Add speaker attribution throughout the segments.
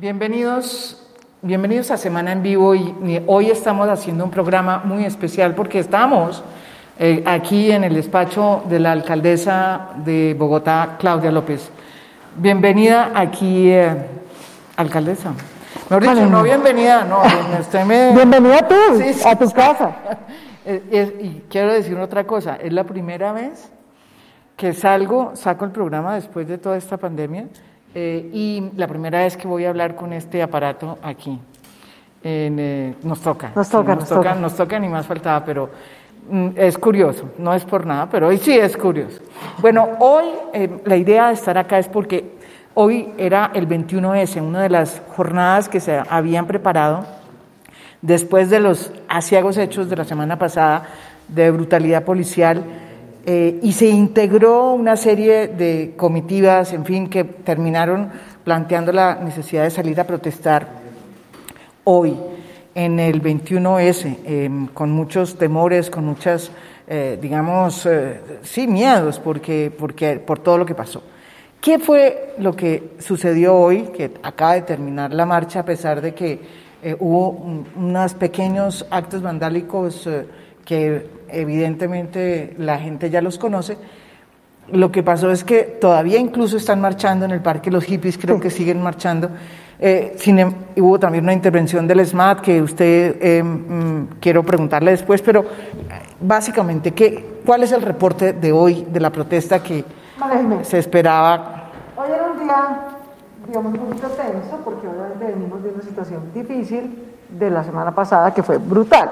Speaker 1: Bienvenidos, bienvenidos a Semana en Vivo y hoy estamos haciendo un programa muy especial porque estamos eh, aquí en el despacho de la alcaldesa de Bogotá, Claudia López. Bienvenida aquí, eh, alcaldesa. Mejor dicho, no bienvenida, no, usted me...
Speaker 2: Bienvenida tú, a tu casa.
Speaker 1: Eh, y quiero decir otra cosa, es la primera vez que salgo, saco el programa después de toda esta pandemia eh, y la primera vez que voy a hablar con este aparato aquí. Eh, nos toca.
Speaker 2: Nos toca,
Speaker 1: nos, toca, Nos toca, ni más faltaba, pero mm, es curioso, no es por nada, pero hoy sí es curioso. Bueno, hoy la idea de estar acá es porque hoy era el 21S, una de las jornadas que se habían preparado después de los asiagos hechos de la semana pasada de brutalidad policial eh, y se integró una serie de comitivas, en fin, que terminaron planteando la necesidad de salir a protestar hoy en el 21S, em, con muchos temores, con muchas, eh, digamos, eh, sí, miedos, porque, porque, por todo lo que pasó. ¿Qué fue lo que sucedió hoy, que acaba de terminar la marcha, a pesar de que eh, hubo unos pequeños actos vandálicos eh, que evidentemente la gente ya los conoce. Lo que pasó es que todavía incluso están marchando en el parque, los hippies creo que siguen marchando. Eh, em, hubo también una intervención del SMAT que usted mm, quiero preguntarle después, pero básicamente, ¿qué, ¿cuál es el reporte de hoy de la protesta que se esperaba?
Speaker 2: Hoy era un día digamos, un poquito tenso, porque obviamente venimos de una situación difícil de la semana pasada que fue brutal.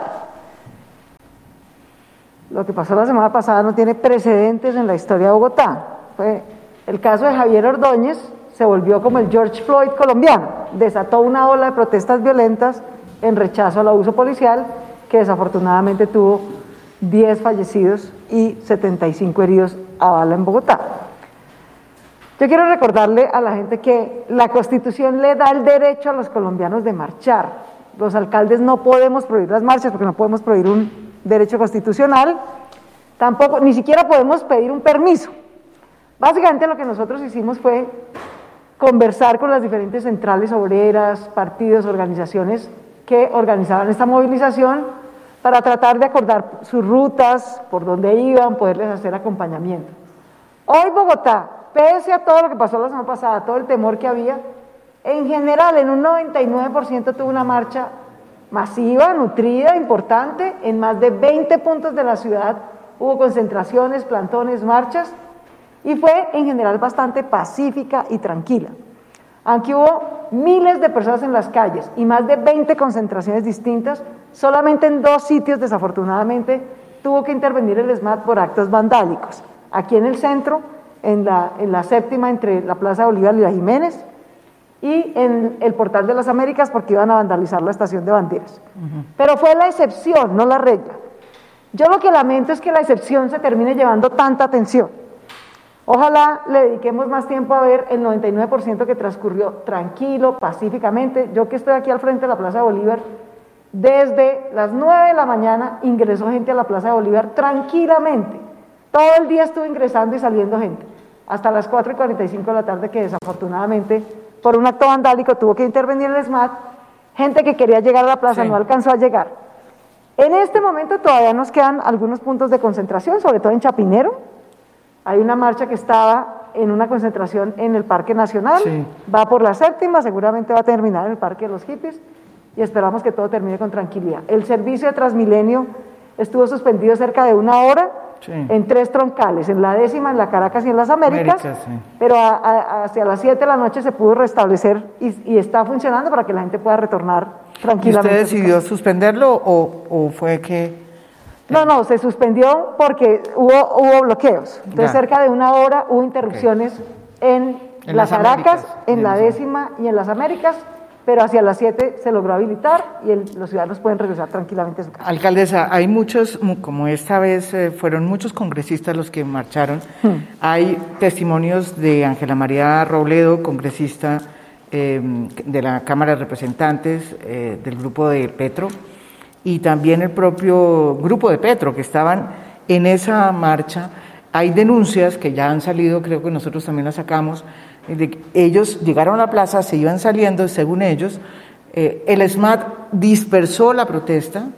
Speaker 2: Lo que pasó la semana pasada no tiene precedentes en la historia de Bogotá. Fue el caso de Javier Ordóñez se volvió como el George Floyd colombiano, desató una ola de protestas violentas en rechazo al abuso policial que desafortunadamente tuvo 10 fallecidos y 75 heridos a bala en Bogotá. Yo quiero recordarle a la gente que la Constitución le da el derecho a los colombianos de marchar. Los alcaldes no podemos prohibir las marchas porque no podemos prohibir un derecho constitucional, tampoco, ni siquiera podemos pedir un permiso. Básicamente lo que nosotros hicimos fue conversar con las diferentes centrales obreras, partidos, organizaciones que organizaban esta movilización para tratar de acordar sus rutas, por dónde iban, poderles hacer acompañamiento. Hoy Bogotá pese a todo lo que pasó la semana pasada, todo el temor que había, en general en un 99% tuvo una marcha masiva, nutrida, importante, en más de 20 puntos de la ciudad hubo concentraciones, plantones, marchas, y fue en general bastante pacífica y tranquila. Aunque hubo miles de personas en las calles y más de 20 concentraciones distintas, solamente en dos sitios desafortunadamente tuvo que intervenir el SMAT por actos vandálicos. Aquí en el centro, en la, en la séptima entre la Plaza Bolívar y la Jiménez, y en el Portal de las Américas porque iban a vandalizar la estación de banderas. Pero fue la excepción, no la regla. Yo lo que lamento es que la excepción se termine llevando tanta atención. Ojalá le dediquemos más tiempo a ver el 99% que transcurrió tranquilo, pacíficamente. Yo que estoy aquí al frente de la Plaza de Bolívar, desde las 9 de la mañana ingresó gente a la Plaza de Bolívar tranquilamente. Todo el día estuvo ingresando y saliendo gente, hasta las 4 y 45 de la tarde que desafortunadamente por un acto vandálico tuvo que intervenir el SMAT, gente que quería llegar a la plaza no alcanzó a llegar. En este momento todavía nos quedan algunos puntos de concentración, sobre todo en Chapinero. Hay una marcha que estaba en una concentración en el Parque Nacional, va por la séptima, seguramente va a terminar en el Parque de los Hippies y esperamos que todo termine con tranquilidad. El servicio de Transmilenio estuvo suspendido cerca de una hora en tres troncales, en la décima, en la Caracas y en las Américas, pero hacia las 7 de la noche se pudo restablecer y, está funcionando para que la gente pueda retornar tranquilamente.
Speaker 1: ¿Y usted decidió suspenderlo o, fue que...?
Speaker 2: No, no, se suspendió porque hubo, hubo bloqueos. Entonces, cerca de una hora hubo interrupciones en, las Caracas, en la décima y en las Américas pero hacia las 7 se logró habilitar y los ciudadanos pueden regresar tranquilamente a su casa.
Speaker 1: Alcaldesa, hay muchos, como esta vez eh, fueron muchos congresistas los que marcharon, hmm. hay testimonios de Ángela María Robledo, congresista eh, de la Cámara de Representantes eh, del grupo de Petro, y también el propio grupo de Petro, que estaban en esa marcha hay denuncias que ya han salido, creo que nosotros también las sacamos, ellos llegaron a la plaza, se iban saliendo, según ellos, eh, el SMAT dispersó la protesta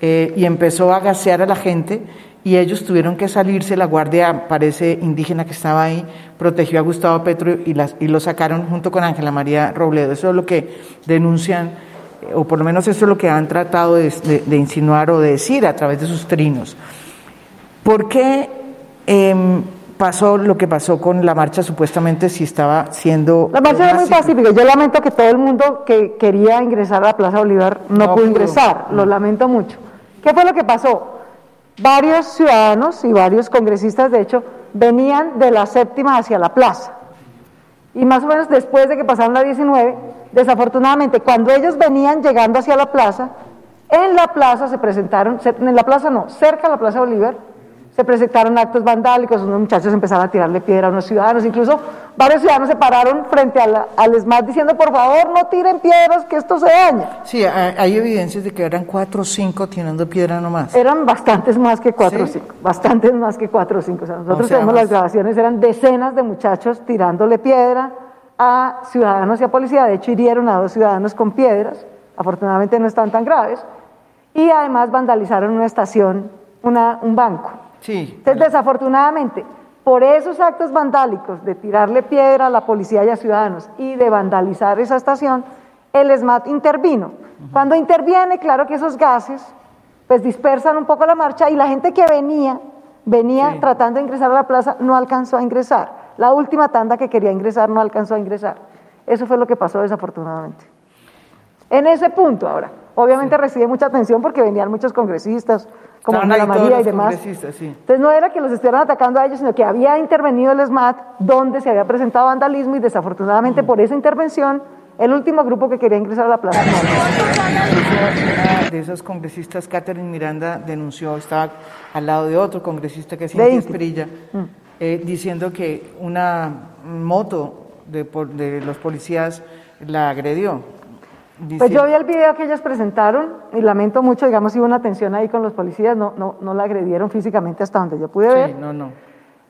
Speaker 1: eh, y empezó a gasear a la gente y ellos tuvieron que salirse, la guardia, parece indígena que estaba ahí, protegió a Gustavo Petro y, las, y lo sacaron junto con Ángela María Robledo. Eso es lo que denuncian, o por lo menos eso es lo que han tratado de, insinuar o de decir a través de sus trinos. ¿Por qué eh, pasó lo que pasó con la marcha supuestamente si estaba siendo...
Speaker 2: La marcha era muy pacífica. Yo lamento que todo el mundo que quería ingresar a la Plaza Bolívar no, no pudo, pudo ingresar. Lo lamento mucho. ¿Qué fue lo que pasó? Varios ciudadanos y varios congresistas, de hecho, venían de la séptima hacia la plaza. Y más o menos después de que pasaron la 19, desafortunadamente, cuando ellos venían llegando hacia la plaza, en la plaza se presentaron, en la plaza no, cerca de la Plaza Bolívar, se presentaron actos vandálicos, unos muchachos empezaron a tirarle piedra a unos ciudadanos, incluso varios ciudadanos se pararon frente a la, al ESMAD diciendo, por favor, no tiren piedras, que esto se daña.
Speaker 1: Sí, hay evidencias de que eran cuatro o cinco tirando piedra nomás.
Speaker 2: Eran bastantes más que cuatro o ¿Sí? cinco, bastantes más que cuatro o cinco. O sea, nosotros o sea, tenemos más... las grabaciones, eran decenas de muchachos tirándole piedra a ciudadanos y a policía, de hecho hirieron a dos ciudadanos con piedras, afortunadamente no están tan graves, y además vandalizaron una estación, una, un banco.
Speaker 1: Sí.
Speaker 2: Entonces, desafortunadamente, por esos actos vandálicos de tirarle piedra a la policía y a ciudadanos y de vandalizar esa estación, el ESMAD intervino. Uh -huh. Cuando interviene, claro que esos gases pues dispersan un poco la marcha y la gente que venía, venía sí. tratando de ingresar a la plaza, no alcanzó a ingresar. La última tanda que quería ingresar no alcanzó a ingresar. Eso fue lo que pasó desafortunadamente. En ese punto ahora, obviamente sí. recibe mucha atención porque venían muchos congresistas, como Ana María y demás.
Speaker 1: Sí.
Speaker 2: Entonces no era que los estuvieran atacando a ellos, sino que había intervenido el SMAT donde se había presentado vandalismo y desafortunadamente por esa intervención el último grupo que quería ingresar a la plaza.
Speaker 1: Una de esos congresistas, Catherine Miranda, denunció, estaba al lado de otro congresista que es Cintia Esperilla, mm. eh, diciendo que una moto de, de los policías la agredió.
Speaker 2: Pues yo vi el video que ellos presentaron y lamento mucho, digamos, hubo una tensión ahí con los policías, no, no, no la agredieron físicamente hasta donde yo pude
Speaker 1: sí,
Speaker 2: ver.
Speaker 1: No, no.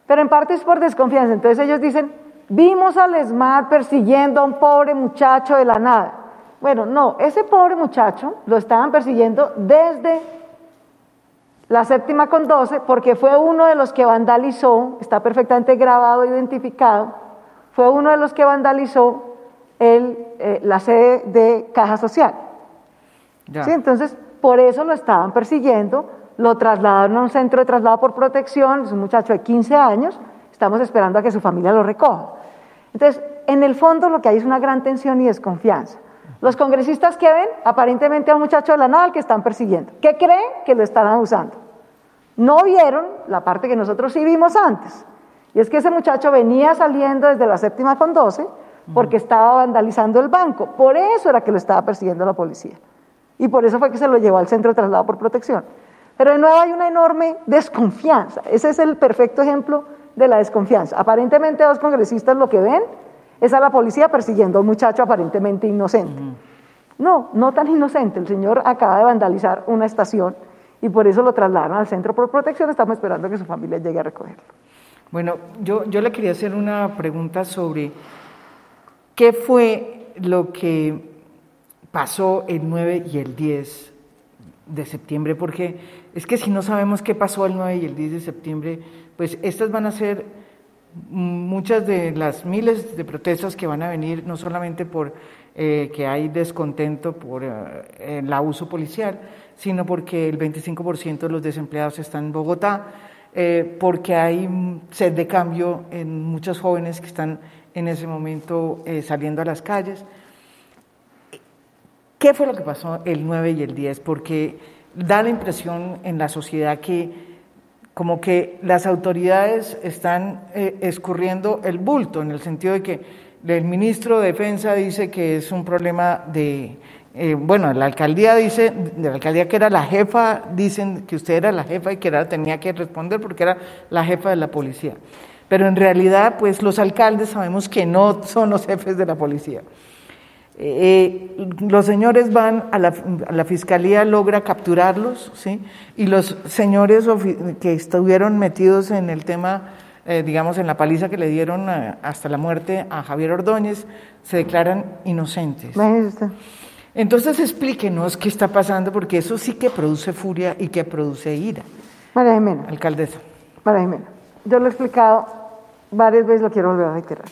Speaker 2: Pero en parte es por desconfianza. Entonces ellos dicen, vimos al ESMAD persiguiendo a un pobre muchacho de la nada. Bueno, no, ese pobre muchacho lo estaban persiguiendo desde la séptima con 12 porque fue uno de los que vandalizó, está perfectamente grabado, identificado, fue uno de los que vandalizó el, eh, la sede de Caja Social. ¿Sí? Entonces, por eso lo estaban persiguiendo, lo trasladaron a un centro de traslado por protección, es un muchacho de 15 años, estamos esperando a que su familia lo recoja. Entonces, en el fondo lo que hay es una gran tensión y desconfianza. Los congresistas que ven, aparentemente a un muchacho de la nada que están persiguiendo, que creen que lo están abusando. No vieron la parte que nosotros sí vimos antes, y es que ese muchacho venía saliendo desde la séptima con 12, porque estaba vandalizando el banco. Por eso era que lo estaba persiguiendo la policía. Y por eso fue que se lo llevó al centro de traslado por protección. Pero de nuevo hay una enorme desconfianza. Ese es el perfecto ejemplo de la desconfianza. Aparentemente dos congresistas lo que ven es a la policía persiguiendo a un muchacho aparentemente inocente. No, no tan inocente. El señor acaba de vandalizar una estación y por eso lo trasladaron al centro por protección. Estamos esperando que su familia llegue a recogerlo.
Speaker 1: Bueno, yo, yo le quería hacer una pregunta sobre ¿Qué fue lo que pasó el 9 y el 10 de septiembre? Porque es que si no sabemos qué pasó el 9 y el 10 de septiembre, pues estas van a ser muchas de las miles de protestas que van a venir, no solamente por eh, que hay descontento por eh, el abuso policial, sino porque el 25% de los desempleados están en Bogotá, eh, porque hay sed de cambio en muchos jóvenes que están en ese momento eh, saliendo a las calles. ¿Qué fue lo que pasó el 9 y el 10? Porque da la impresión en la sociedad que como que las autoridades están eh, escurriendo el bulto, en el sentido de que el ministro de Defensa dice que es un problema de, eh, bueno, la alcaldía dice, de la alcaldía que era la jefa, dicen que usted era la jefa y que era, tenía que responder porque era la jefa de la policía pero en realidad pues los alcaldes sabemos que no son los jefes de la policía. Eh, los señores van a la, a la, fiscalía, logra capturarlos, ¿sí? Y los señores que estuvieron metidos en el tema, eh, digamos, en la paliza que le dieron a, hasta la muerte a Javier Ordóñez, se declaran inocentes. Entonces explíquenos qué está pasando, porque eso sí que produce furia y que produce ira.
Speaker 2: María Jimena.
Speaker 1: Alcaldesa.
Speaker 2: María Jimena, yo lo he explicado varias veces, lo quiero volver a reiterar.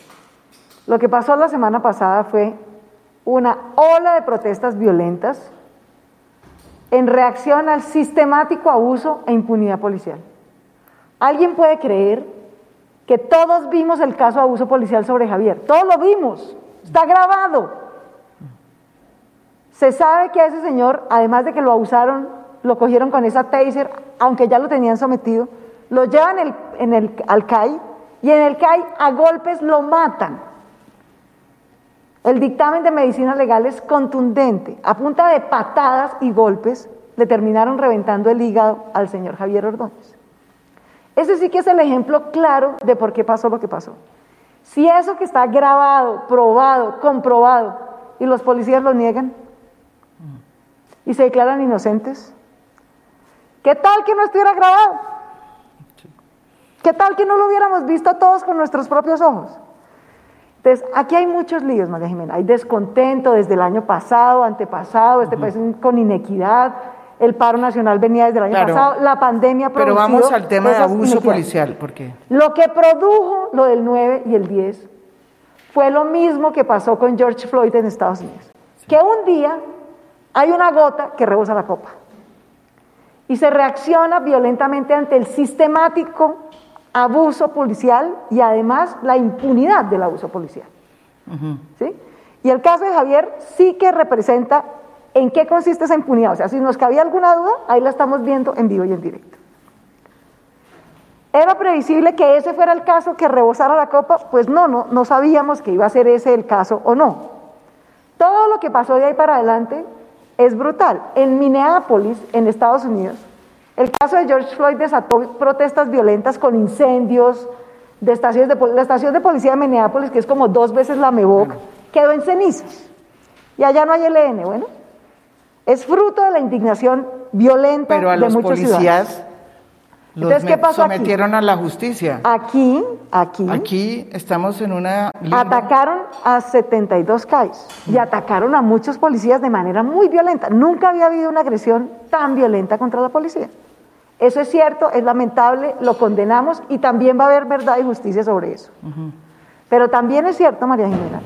Speaker 2: Lo que pasó la semana pasada fue una ola de protestas violentas en reacción al sistemático abuso e impunidad policial. ¿Alguien puede creer que todos vimos el caso de abuso policial sobre Javier? Todos lo vimos, está grabado. Se sabe que a ese señor, además de que lo abusaron, lo cogieron con esa taser, aunque ya lo tenían sometido, lo llevan en el, al CAI y en el CAI a golpes lo matan. El dictamen de medicina legal es contundente. A punta de patadas y golpes le terminaron reventando el hígado al señor Javier Ordóñez. Ese sí que es el ejemplo claro de por qué pasó lo que pasó. Si eso que está grabado, probado, comprobado, y los policías lo niegan y se declaran inocentes, ¿qué tal que no estuviera grabado? ¿Qué tal que no lo hubiéramos visto todos con nuestros propios ojos? Entonces, aquí hay muchos líos, María Jimena. Hay descontento desde el año pasado, antepasado, este país con inequidad. El paro nacional venía desde el año pasado, la pandemia
Speaker 1: Pero vamos al tema de abuso policial, ¿por qué?
Speaker 2: Lo que produjo lo del 9 y el 10 fue lo mismo que pasó con George Floyd en Estados Unidos. Que un día hay una gota que rebosa la copa y se reacciona violentamente ante el sistemático abuso policial y además la impunidad del abuso policial. ¿Sí? Y el caso de Javier sí que representa en qué consiste esa impunidad. O sea, si nos cabía alguna duda, ahí la estamos viendo en vivo y en directo. ¿Era previsible que ese fuera el caso que rebosara la copa? Pues no, no, no sabíamos que iba a ser ese el caso o no. Todo lo que pasó de ahí para adelante es brutal. En Minneapolis, en Estados Unidos, el caso de George Floyd desató protestas violentas con incendios de estaciones de la estación de policía de Minneapolis, que es como dos veces la MEVOC, quedó en cenizas. Y allá no hay LN, bueno. Es fruto de la indignación violenta
Speaker 1: Pero a
Speaker 2: de
Speaker 1: los
Speaker 2: muchos
Speaker 1: policías
Speaker 2: ciudadanos.
Speaker 1: Los
Speaker 2: Entonces, ¿qué pasó aquí?
Speaker 1: sometieron a la justicia.
Speaker 2: Aquí, aquí,
Speaker 1: Aquí estamos en una
Speaker 2: atacaron a 72 CAIs y atacaron a muchos policías de manera muy violenta. Nunca había habido una agresión tan violenta contra la policía. Eso es cierto, es lamentable, lo condenamos y también va a haber verdad y justicia sobre eso. Pero también es cierto, María Jimena,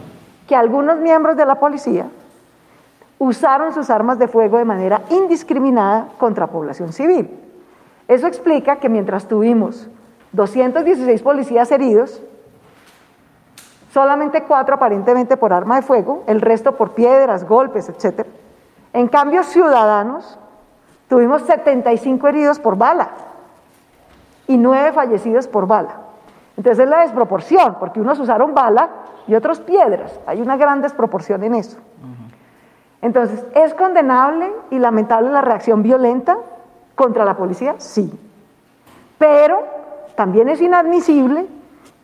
Speaker 2: que algunos miembros de la policía usaron sus armas de fuego de manera indiscriminada contra población civil. Eso explica que mientras tuvimos 216 policías heridos, solamente cuatro aparentemente por arma de fuego, el resto por piedras, golpes, etc. En cambio, ciudadanos, tuvimos 75 heridos por bala y nueve fallecidos por bala. Entonces es la desproporción, porque unos usaron bala y otros piedras. Hay una gran desproporción en eso. Entonces, ¿es condenable y lamentable la reacción violenta contra la policía? Sí. Pero también es inadmisible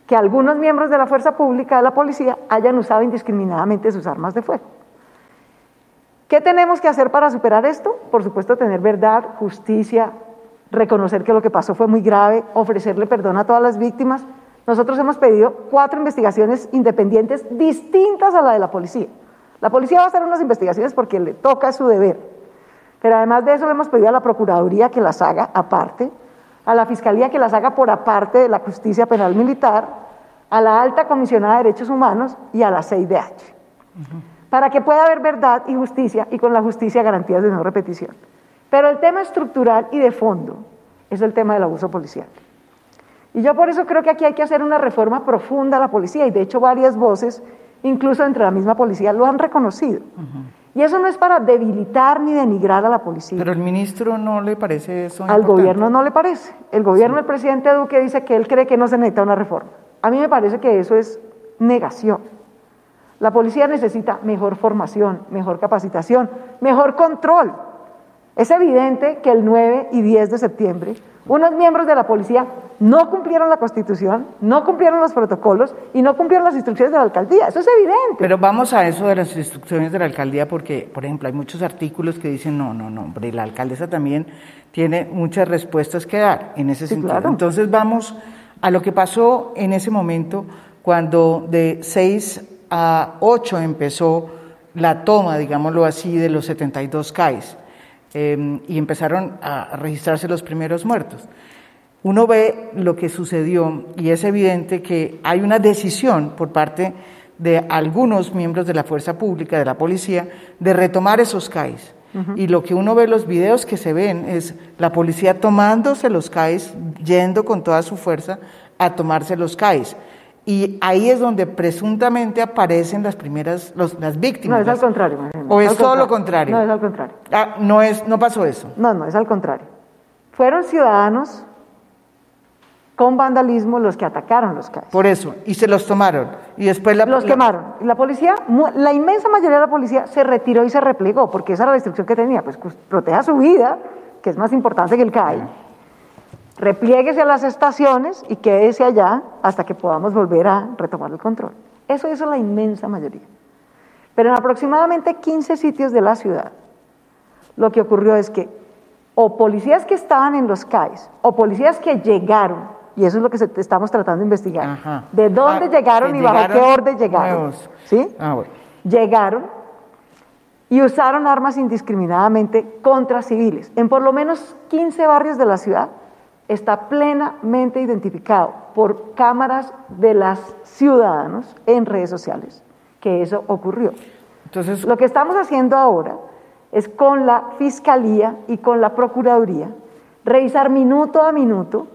Speaker 2: que algunos miembros de la fuerza pública de la policía hayan usado indiscriminadamente sus armas de fuego. ¿Qué tenemos que hacer para superar esto? Por supuesto, tener verdad, justicia, reconocer que lo que pasó fue muy grave, ofrecerle perdón a todas las víctimas. Nosotros hemos pedido cuatro investigaciones independientes distintas a la de la policía. La policía va a hacer unas investigaciones porque le toca su deber. Pero además de eso le hemos pedido a la Procuraduría que las haga aparte, a la Fiscalía que las haga por aparte de la Justicia Penal Militar, a la Alta Comisionada de Derechos Humanos y a la CIDH. Para que pueda haber verdad y justicia y con la justicia garantías de no repetición. Pero el tema estructural y de fondo es el tema del abuso policial. Y yo por eso creo que aquí hay que hacer una reforma profunda a la policía y de hecho varias voces, incluso entre la misma policía, lo han reconocido. Y eso no es para debilitar ni denigrar a la policía.
Speaker 1: Pero el ministro no le parece eso.
Speaker 2: Al
Speaker 1: importante?
Speaker 2: gobierno no le parece. El gobierno del presidente Duque dice que él cree que no se necesita una reforma. A mí me parece que eso es negación. La policía necesita mejor formación, mejor capacitación, mejor control. Es evidente que el 9 y 10 de septiembre Unos miembros de la policía no cumplieron la constitución, no cumplieron los protocolos y no cumplieron las instrucciones de la alcaldía. Eso es evidente.
Speaker 1: Pero vamos a eso de las instrucciones de la alcaldía porque, por ejemplo, hay muchos artículos que dicen, no, no, no, hombre, la alcaldesa también tiene muchas respuestas que dar en ese sentido. Entonces vamos a lo que pasó en ese momento cuando de 6 a 8 empezó la toma, digámoslo así, de los 72 CAIs em, y empezaron a registrarse los primeros muertos. Uno ve lo que sucedió y es evidente que hay una decisión por parte de algunos miembros de la fuerza pública, de la policía, de retomar esos CAIs. Y lo que uno ve, los videos que se ven, es la policía tomándose los CAIs, yendo con toda su fuerza a tomarse los CAIs. Y ahí es donde presuntamente aparecen las primeras, las víctimas.
Speaker 2: No, es al contrario.
Speaker 1: ¿O es, todo lo contrario?
Speaker 2: No, es al contrario.
Speaker 1: Ah, no, es, no pasó eso.
Speaker 2: No, no, es al contrario. Fueron ciudadanos con vandalismo los que atacaron los CAIs.
Speaker 1: Por eso, y se los tomaron. Y después la,
Speaker 2: Los quemaron. Y la policía, la inmensa mayoría de la policía se retiró y se replegó, porque esa era la instrucción que tenía, pues proteja su vida, que es más importante que el CAI replieguese a las estaciones y quédese allá hasta que podamos volver a retomar el control. Eso hizo la inmensa mayoría. Pero en aproximadamente 15 sitios de la ciudad, lo que ocurrió es que o policías que estaban en los CAIs o policías que llegaron, y eso es lo que estamos tratando de investigar, de dónde ah, llegaron y bajo qué orden llegaron. ¿sí? Ah, llegaron y usaron armas indiscriminadamente contra civiles en por lo menos 15 barrios de la ciudad está plenamente identificado por cámaras de los ciudadanos en redes sociales que eso ocurrió. Entonces, lo que estamos haciendo ahora es con la Fiscalía y con la Procuraduría revisar minuto a minuto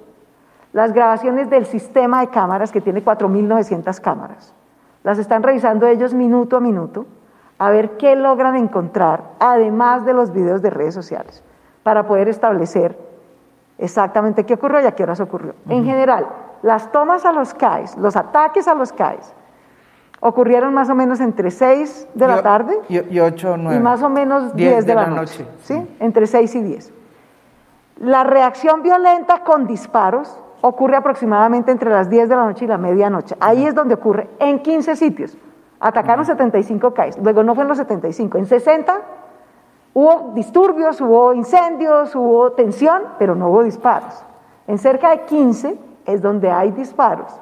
Speaker 2: las grabaciones del sistema de cámaras que tiene 4.900 cámaras. Las están revisando ellos minuto a minuto a ver qué logran encontrar, además de los videos de redes sociales, para poder establecer exactamente qué ocurrió y a qué horas ocurrió. En general, las tomas a los CAIs, los ataques a los CAIs, ocurrieron más o menos entre 6 de la tarde
Speaker 1: y, 8 9,
Speaker 2: y más o menos 10, de, la, noche. ¿sí? Entre 6 y 10. La reacción violenta con disparos ocurre aproximadamente entre las 10 de la noche y la medianoche. Ahí es donde ocurre en 15 sitios. Atacaron 75 CAIs, luego no fue en los 75, en 60 Hubo disturbios, hubo incendios, hubo tensión, pero no hubo disparos. En cerca de 15 es donde hay disparos.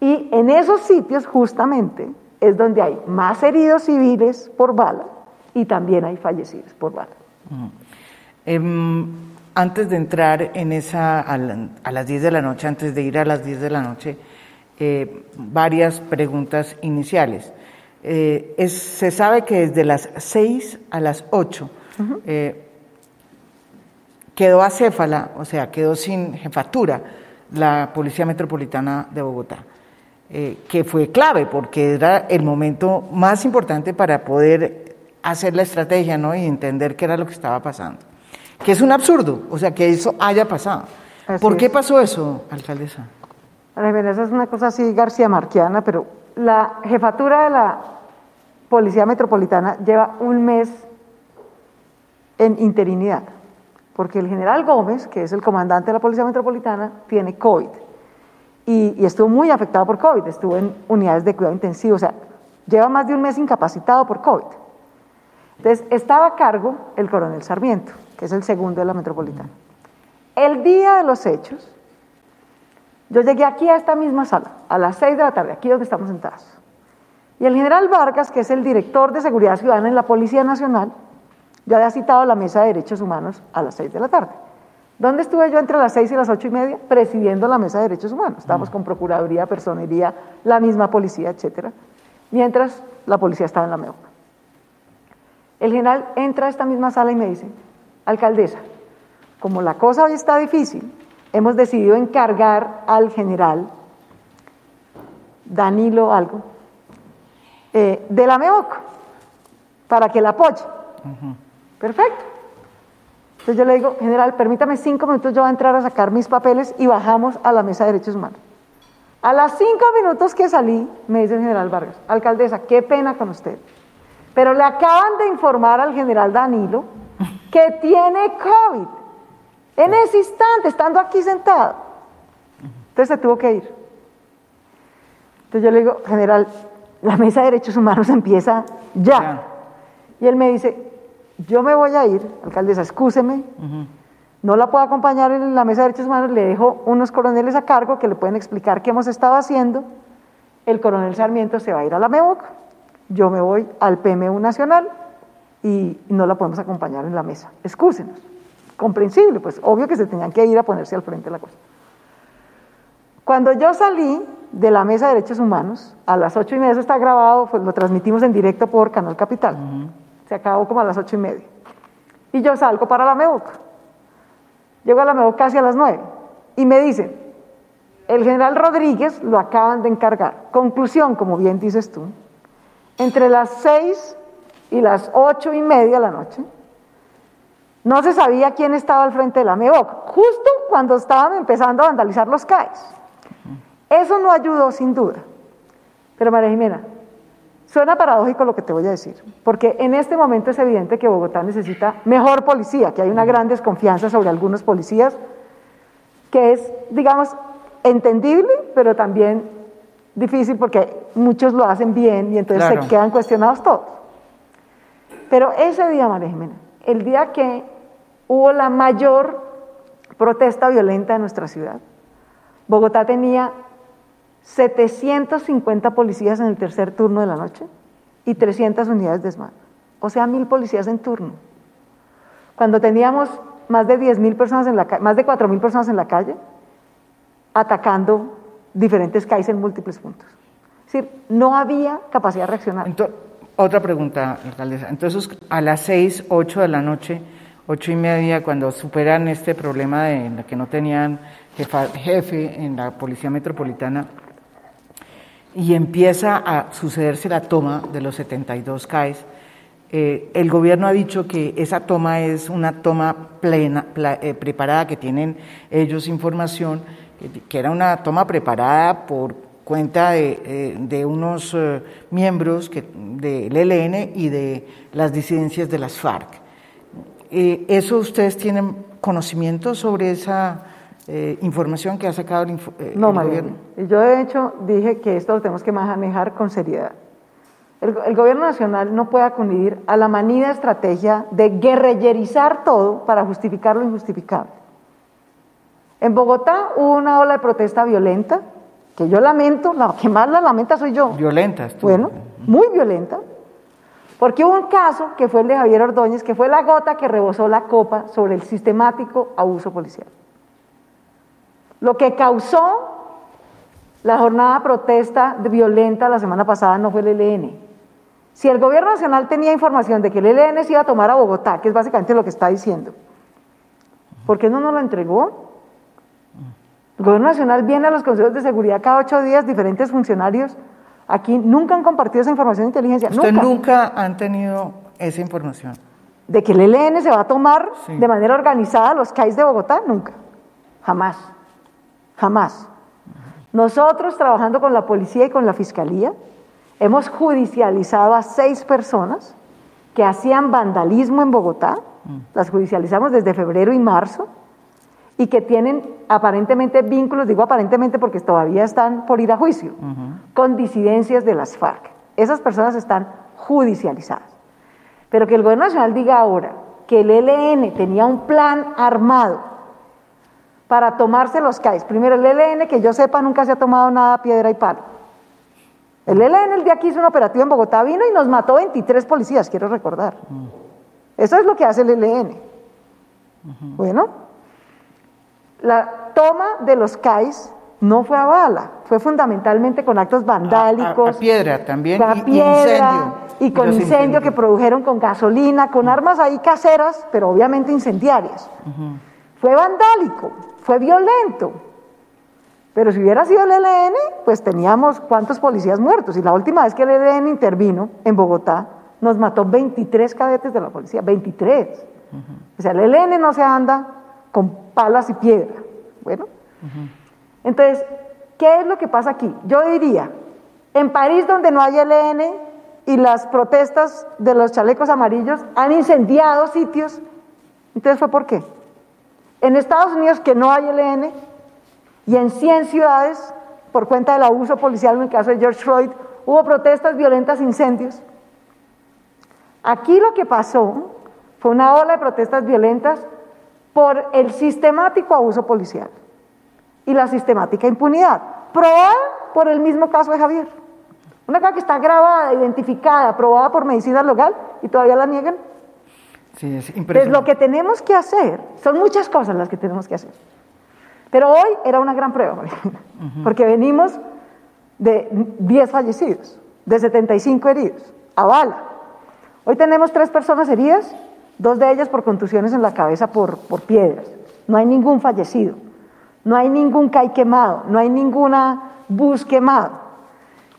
Speaker 2: Y en esos sitios justamente es donde hay más heridos civiles por bala y también hay fallecidos por bala.
Speaker 1: Em, antes de entrar en esa, a, las 10 de la noche, antes de ir a las 10 de la noche, eh, varias preguntas iniciales. Eh, se sabe que desde las 6 a las 8 eh, quedó acéfala, o sea, quedó sin jefatura la Policía Metropolitana de Bogotá, eh, que fue clave porque era el momento más importante para poder hacer la estrategia ¿no? y entender qué era lo que estaba pasando. Que es un absurdo, o sea, que eso haya pasado. ¿Por qué pasó eso, alcaldesa?
Speaker 2: Esa es una cosa así García Marquiana, pero la jefatura de la Policía Metropolitana lleva un mes en interinidad, porque el general Gómez, que es el comandante de la Policía Metropolitana, tiene COVID y, estuvo muy afectado por COVID, estuvo en unidades de cuidado intensivo, o sea, lleva más de un mes incapacitado por COVID. Entonces, estaba a cargo el coronel Sarmiento, que es el segundo de la Metropolitana. El día de los hechos, yo llegué aquí a esta misma sala, a las seis de la tarde, aquí donde estamos sentados. Y el general Vargas, que es el director de Seguridad Ciudadana en la Policía Nacional, yo había citado la Mesa de Derechos Humanos a las seis de la tarde. ¿Dónde estuve yo entre las seis y las ocho y media? Presidiendo la Mesa de Derechos Humanos. Estábamos con Procuraduría, Personería, la misma policía, etcétera, mientras la policía estaba en la MEOC. El general entra a esta misma sala y me dice, alcaldesa, como la cosa hoy está difícil, hemos decidido encargar al general Danilo algo eh, de la MEOC para que la apoye. Perfecto. Entonces yo le digo, general, permítame cinco minutos, yo voy a entrar a sacar mis papeles y bajamos a la mesa de derechos humanos. A las cinco minutos que salí, me dice el general Vargas, alcaldesa, qué pena con usted, pero le acaban de informar al general Danilo que tiene COVID En ese instante, estando aquí sentado. Entonces se tuvo que ir. Entonces yo le digo, general, la mesa de derechos humanos empieza ya.
Speaker 1: Ya.
Speaker 2: Y él me dice, yo me voy a ir, alcaldesa, excúseme, no la puedo acompañar en la mesa de derechos humanos, le dejo unos coroneles a cargo que le pueden explicar qué hemos estado haciendo. El coronel Sarmiento se va a ir a la MEBOC, yo me voy al PMU Nacional y no la podemos acompañar en la mesa. Excúsenos. Comprensible, pues obvio que se tenían que ir a ponerse al frente de la cosa. Cuando yo salí de la mesa de derechos humanos, a las ocho y media, eso está grabado, pues lo transmitimos en directo por Canal Capital. Se acabó como a las ocho y media. Y yo salgo para la MEBOC. Llego a la MEBOC casi a las nueve. Y me dicen, el general Rodríguez lo acaban de encargar. Conclusión, como bien dices tú, entre las seis y las ocho y media de la noche, no se sabía quién estaba al frente de la MEBOC, justo cuando estaban empezando a vandalizar los CAES. Eso no ayudó sin duda. Pero María Jimena, suena paradójico lo que te voy a decir, porque en este momento es evidente que Bogotá necesita mejor policía, que hay una gran desconfianza sobre algunos policías, que es, digamos, entendible, pero también difícil porque muchos lo hacen bien y entonces
Speaker 1: Claro.
Speaker 2: se quedan cuestionados todos. Pero ese día, María Jimena, el día que hubo la mayor protesta violenta en nuestra ciudad, Bogotá tenía 750 policías en el tercer turno de la noche y 300 unidades de SMAT. O sea, mil policías en turno. Cuando teníamos más de 10.000 personas en la más de 4.000 personas en la calle, atacando diferentes CAIs en múltiples puntos. Es decir, no había capacidad de reaccionar.
Speaker 1: Ento- otra pregunta, alcaldesa. Entonces, a las seis, ocho de la noche, ocho y media, cuando superan este problema de que no tenían jefe en la Policía Metropolitana, y empieza a sucederse la toma de los 72 CAES, eh, el gobierno ha dicho que esa toma es una toma plena, eh, preparada, que tienen ellos información, que, era una toma preparada por cuenta de, eh, unos miembros que, del ELN y de las disidencias de las FARC. Eh, ¿Eso ustedes tienen conocimiento sobre esa eh, información que ha sacado el, eh,
Speaker 2: No,
Speaker 1: el
Speaker 2: María.
Speaker 1: gobierno?
Speaker 2: Y Yo de hecho dije que esto lo tenemos que manejar con seriedad. El, el gobierno nacional no puede acudir a la manida estrategia de guerrillerizar todo para justificar lo injustificable. En Bogotá hubo una ola de protesta violenta, que yo lamento, la que más la lamenta soy yo.
Speaker 1: Violentas. tú.
Speaker 2: Bueno, muy violenta, porque hubo un caso que fue el de Javier Ordóñez, que fue la gota que rebosó la copa sobre el sistemático abuso policial. Lo que causó la jornada de protesta violenta la semana pasada no fue el ELN. Si el gobierno nacional tenía información de que el ELN se iba a tomar a Bogotá, que es básicamente lo que está diciendo, ¿por qué no nos lo entregó? El gobierno nacional viene a los consejos de seguridad cada ocho días, diferentes funcionarios aquí nunca han compartido esa información de inteligencia.
Speaker 1: Ustedes
Speaker 2: Nunca.
Speaker 1: nunca han tenido esa información.
Speaker 2: De que el ELN se va a tomar
Speaker 1: Sí.
Speaker 2: de manera organizada los CAIs de Bogotá, nunca. Jamás. Jamás. Nosotros, trabajando con la policía y con la fiscalía, hemos judicializado a seis personas que hacían vandalismo en Bogotá. Las judicializamos desde febrero y marzo y que tienen aparentemente vínculos, digo aparentemente porque todavía están por ir a juicio, con disidencias de las FARC. Esas personas están judicializadas. Pero que el gobierno nacional diga ahora que el ELN tenía un plan armado para tomarse los CAIs. Primero, el ELN, que yo sepa, nunca se ha tomado nada piedra y palo. El ELN el día que hizo un operativo en Bogotá vino y nos mató 23 policías, quiero recordar. Eso es lo que hace el ELN. Bueno, la toma de los CAIs no fue a bala, fue fundamentalmente con actos vandálicos.
Speaker 1: A- a- a piedra también,
Speaker 2: con
Speaker 1: y-
Speaker 2: piedra,
Speaker 1: incendio.
Speaker 2: y
Speaker 1: Y
Speaker 2: con incendio
Speaker 1: incendios.
Speaker 2: que produjeron con gasolina, con armas ahí caseras, pero obviamente incendiarias. Fue vandálico, fue violento. Pero si hubiera sido el ELN, pues teníamos cuántos policías muertos. Y la última vez que el ELN intervino en Bogotá, nos mató 23 cadetes de la policía, 23. O sea, el ELN no se anda con palas y piedra. Bueno, entonces, ¿qué es lo que pasa aquí? Yo diría, en París donde no hay ELN y las protestas de los chalecos amarillos han incendiado sitios, entonces fue por qué? En Estados Unidos, que no hay LN, y en 100 ciudades, por cuenta del abuso policial en el caso de George Floyd, hubo protestas violentas, incendios. Aquí lo que pasó fue una ola de protestas violentas por el sistemático abuso policial y la sistemática impunidad, probada por el mismo caso de Javier. Una cosa que está grabada, identificada, aprobada por medicina local y todavía la niegan.
Speaker 1: Sí, es
Speaker 2: Entonces lo que tenemos que hacer, son muchas cosas las que tenemos que hacer. Pero hoy era una gran prueba, porque venimos de 10 fallecidos, de 75 heridos, a bala. Hoy tenemos tres personas heridas, dos de ellas por contusiones en la cabeza por, por piedras. No hay ningún fallecido, no hay ningún CAI quemado, no hay ninguna bus quemado.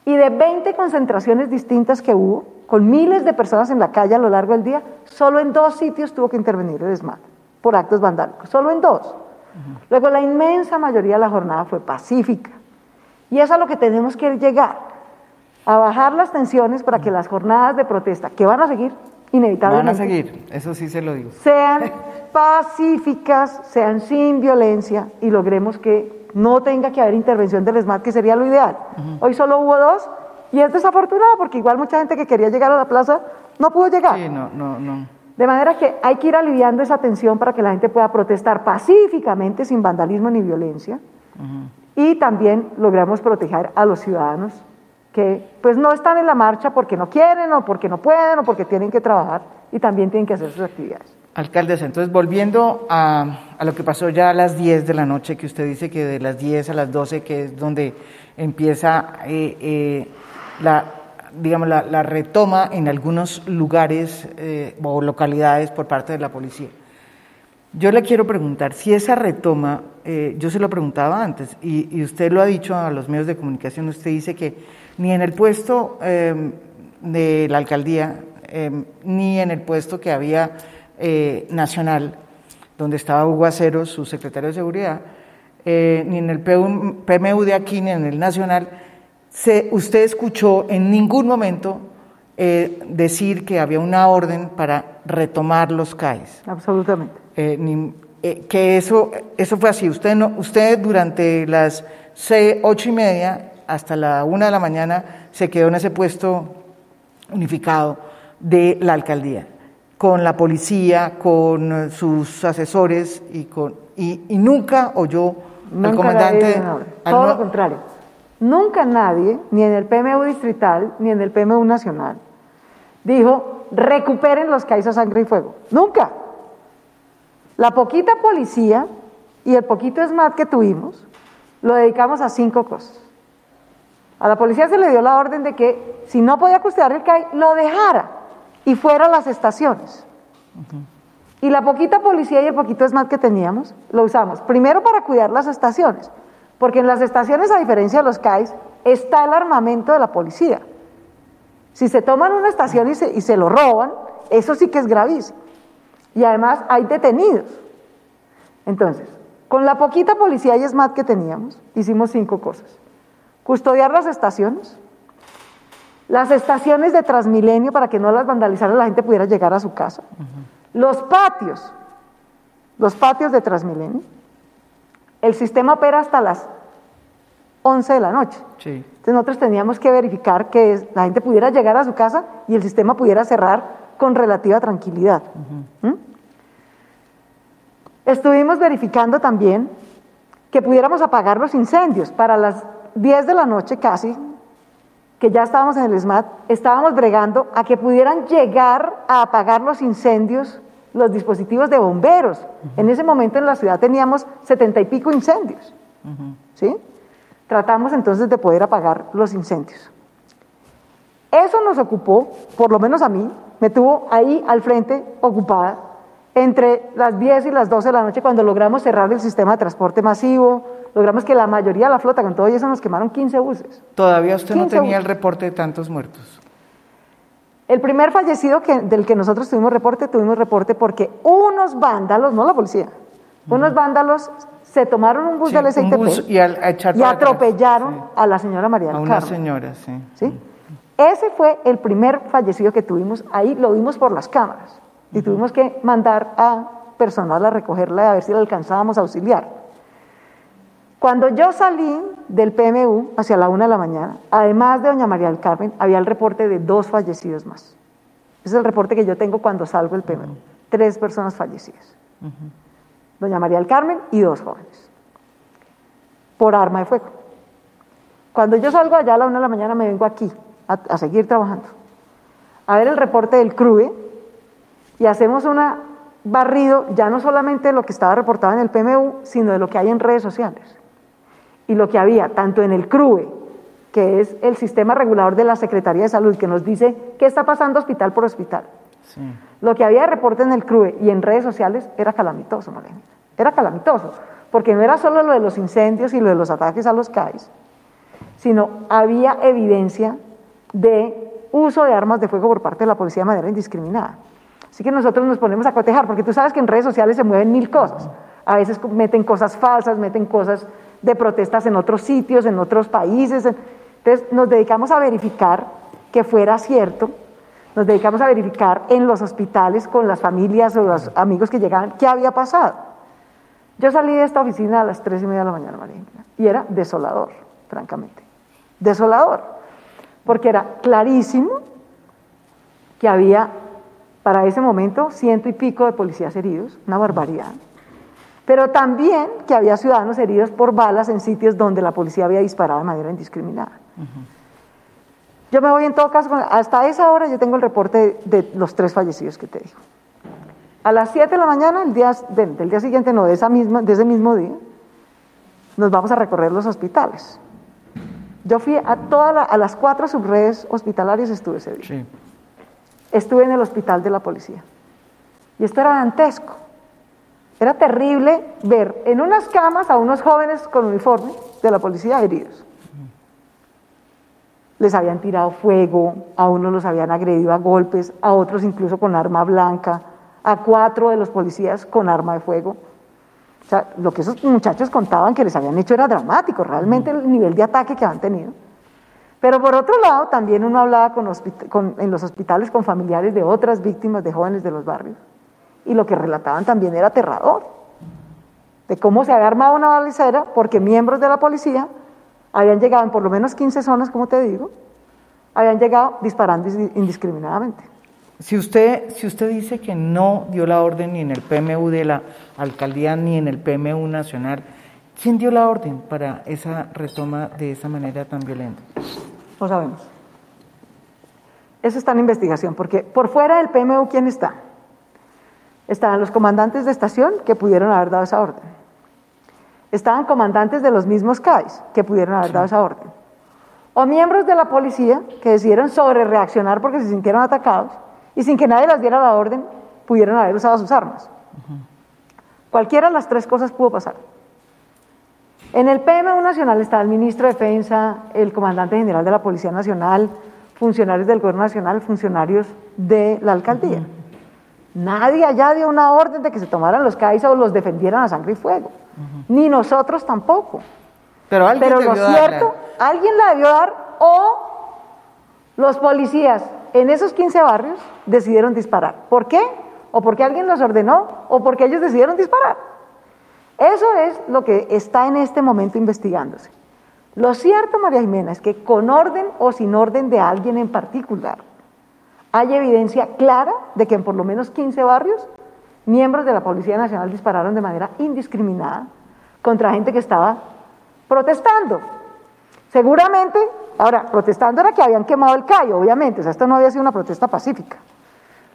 Speaker 2: Y de 20 concentraciones distintas que hubo, con miles de personas en la calle a lo largo del día, solo en dos sitios tuvo que intervenir el ESMAD por actos vandálicos, solo en dos. Luego la inmensa mayoría de la jornada fue pacífica. Y es a lo que tenemos que llegar, a bajar las tensiones para que las jornadas de protesta, que van a seguir inevitablemente,
Speaker 1: Van a seguir, eso sí se lo digo.
Speaker 2: sean pacíficas, sean sin violencia y logremos que no tenga que haber intervención del ESMAD, que sería lo ideal. Hoy solo hubo dos y es desafortunado porque igual mucha gente que quería llegar a la plaza no pudo llegar.
Speaker 1: Sí, no, no, no.
Speaker 2: De manera que hay que ir aliviando esa tensión para que la gente pueda protestar pacíficamente, sin vandalismo ni violencia, y también logramos proteger a los ciudadanos que pues no están en la marcha porque no quieren o porque no pueden o porque tienen que trabajar y también tienen que hacer sus actividades.
Speaker 1: Alcaldesa, entonces volviendo a, a lo que pasó ya a las 10 de la noche, que usted dice que de las 10 a las 12, que es donde empieza eh, eh, la, digamos, la, retoma en algunos lugares eh, o localidades por parte de la policía. Yo le quiero preguntar si esa retoma, yo se lo preguntaba antes, y, y usted lo ha dicho a los medios de comunicación, usted dice que ni en el puesto eh, de la alcaldía, eh, ni en el puesto que había eh, nacional, donde estaba Hugo Acero, su secretario de Seguridad, eh, ni en el PMU de aquí, ni en el nacional, se, usted escuchó en ningún momento eh, decir que había una orden para retomar los CAIs.
Speaker 2: Absolutamente.
Speaker 1: Ni- que eso, eso fue así. Usted, no, usted durante las seis, ocho y media hasta la una de la mañana se quedó en ese puesto unificado de la alcaldía, con la policía, con sus asesores y, con, y, y nunca oyó al
Speaker 2: Nunca
Speaker 1: comandante. al
Speaker 2: Todo
Speaker 1: no-
Speaker 2: lo contrario. Nunca nadie, ni en el PMU distrital, ni en el PMU nacional, dijo, recuperen los CAIs a sangre y fuego. Nunca. La poquita policía y el poquito SMAT que tuvimos, lo dedicamos a cinco cosas. A la policía se le dio la orden de que si no podía custodiar el CAI, lo dejara y fuera a las estaciones. Y la poquita policía y el poquito SMAT que teníamos, lo usamos primero para cuidar las estaciones, porque en las estaciones, a diferencia de los CAIs, está el armamento de la policía. Si se toman una estación y se, y se lo roban, eso sí que es gravísimo. Y además hay detenidos. Entonces, con la poquita policía y SMAT que teníamos, hicimos cinco cosas. Custodiar las estaciones, las estaciones de Transmilenio para que no las vandalizara la gente pudiera llegar a su casa, los patios, los patios de Transmilenio. El sistema opera hasta las 11 de la noche.
Speaker 1: Sí.
Speaker 2: Entonces nosotros teníamos que verificar que la gente pudiera llegar a su casa y el sistema pudiera cerrar con relativa tranquilidad. ¿Mm? Estuvimos verificando también que pudiéramos apagar los incendios. Para las 10 de la noche casi, que ya estábamos en el SMAT, estábamos bregando a que pudieran llegar a apagar los incendios los dispositivos de bomberos. En ese momento en la ciudad teníamos setenta y pico incendios. ¿sí? Tratamos entonces de poder apagar los incendios. Eso nos ocupó, por lo menos a mí, me tuvo ahí al frente ocupada entre las 10 y las 12 de la noche cuando logramos cerrar el sistema de transporte masivo, logramos que la mayoría de la flota, con todo eso nos quemaron 15 buses.
Speaker 1: Todavía usted no
Speaker 2: 15
Speaker 1: tenía el
Speaker 2: buses.
Speaker 1: reporte de tantos muertos.
Speaker 2: El primer fallecido que- del que nosotros tuvimos reporte, tuvimos reporte porque unos vándalos, no la policía, unos vándalos se tomaron un bus
Speaker 1: Sí,
Speaker 2: del SITP
Speaker 1: bus y al- a
Speaker 2: y atropellaron
Speaker 1: Sí.
Speaker 2: a la señora María
Speaker 1: A
Speaker 2: del
Speaker 1: una
Speaker 2: Carmen.
Speaker 1: señora, sí.
Speaker 2: ¿sí? Ese fue el primer fallecido que tuvimos ahí, lo vimos por las cámaras y tuvimos que mandar a personal a recogerla y a ver si la alcanzábamos a auxiliar. Cuando yo salí del PMU hacia la una de la mañana, además de doña María del Carmen, había el reporte de dos fallecidos más. Ese es el reporte que yo tengo cuando salgo del PMU. Tres personas fallecidas. Doña María del Carmen y dos jóvenes. Por arma de fuego. Cuando yo salgo allá a la una de la mañana me vengo aquí a, seguir trabajando. A ver el reporte del CRUE y hacemos un barrido ya no solamente de lo que estaba reportado en el PMU, sino de lo que hay en redes sociales. Y lo que había tanto en el CRUE, que es el sistema regulador de la Secretaría de Salud, que nos dice qué está pasando hospital por hospital. Sí. Lo que había de reporte en el CRUE y en redes sociales era calamitoso, Marlene. Era calamitoso, porque no era solo lo de los incendios y lo de los ataques a los CAIs, sino había evidencia de uso de armas de fuego por parte de la policía de manera indiscriminada. Así que nosotros nos ponemos a cotejar, porque tú sabes que en redes sociales se mueven mil cosas. A veces meten cosas falsas, meten cosas de protestas en otros sitios, en otros países. Entonces nos dedicamos a verificar que fuera cierto, nos dedicamos a verificar en los hospitales con las familias o los amigos que llegaban qué había pasado. Yo salí de esta oficina a las tres y media de la mañana, María, y era desolador, francamente. Desolador, porque era clarísimo que había para ese momento ciento y pico de policías heridos, una barbaridad. Pero también que había ciudadanos heridos por balas en sitios donde la policía había disparado de manera indiscriminada. Yo me voy en todo caso, hasta esa hora yo tengo el reporte de, los tres fallecidos que te digo. A las 7 de la mañana, el día, del, día siguiente, no, de, esa misma, de ese mismo día, nos vamos a recorrer los hospitales. Yo fui a, todas a las cuatro subredes hospitalarias, estuve ese día. Sí estuve en el hospital de la policía. Y esto era dantesco. Era terrible ver en unas camas a unos jóvenes con uniforme de la policía heridos. Les habían tirado fuego, a unos los habían agredido a golpes, a otros incluso con arma blanca, a cuatro de los policías con arma de fuego. O sea, lo que esos muchachos contaban que les habían hecho era dramático, realmente el nivel de ataque que habían tenido. Pero por otro lado, también uno hablaba en los hospitales con familiares de otras víctimas de jóvenes de los barrios. Y lo que relataban también era aterrador. De cómo se había armado una balacera porque miembros de la policía habían llegado en por lo menos 15 zonas, como te digo, habían llegado disparando indiscriminadamente.
Speaker 1: Si usted, si usted dice que no dio la orden ni en el PMU de la alcaldía ni en el PMU nacional, ¿quién dio la orden para esa retoma de esa manera tan violenta?
Speaker 2: No sabemos. Eso está en investigación, porque por fuera del PMU, ¿quién está? Estaban los comandantes de estación que pudieron haber dado esa orden. Estaban comandantes de los mismos CAIs que pudieron haber dado esa orden. O miembros de la policía que decidieron sobre reaccionar porque se sintieron atacados y sin que nadie les diera la orden pudieron haber usado sus armas. Cualquiera de las tres cosas pudo pasar. En el PMU Nacional está el ministro de Defensa, el comandante general de la Policía Nacional, funcionarios del Gobierno Nacional, funcionarios de la alcaldía. Nadie allá dio una orden de que se tomaran los CAIS o los defendieran a sangre y fuego. Ni nosotros tampoco. Pero, ¿alguien lo cierto, alguien la debió dar o los policías en esos 15 barrios decidieron disparar. ¿Por qué? O porque alguien los ordenó o porque ellos decidieron disparar. Eso es lo que está en este momento investigándose. Lo cierto, María Jimena, es que con orden o sin orden de alguien en particular, hay evidencia clara de que en por lo menos 15 barrios, miembros de la Policía Nacional dispararon de manera indiscriminada contra gente que estaba protestando. Seguramente, ahora, protestando era que habían quemado el callo, obviamente, o sea, esto no había sido una protesta pacífica.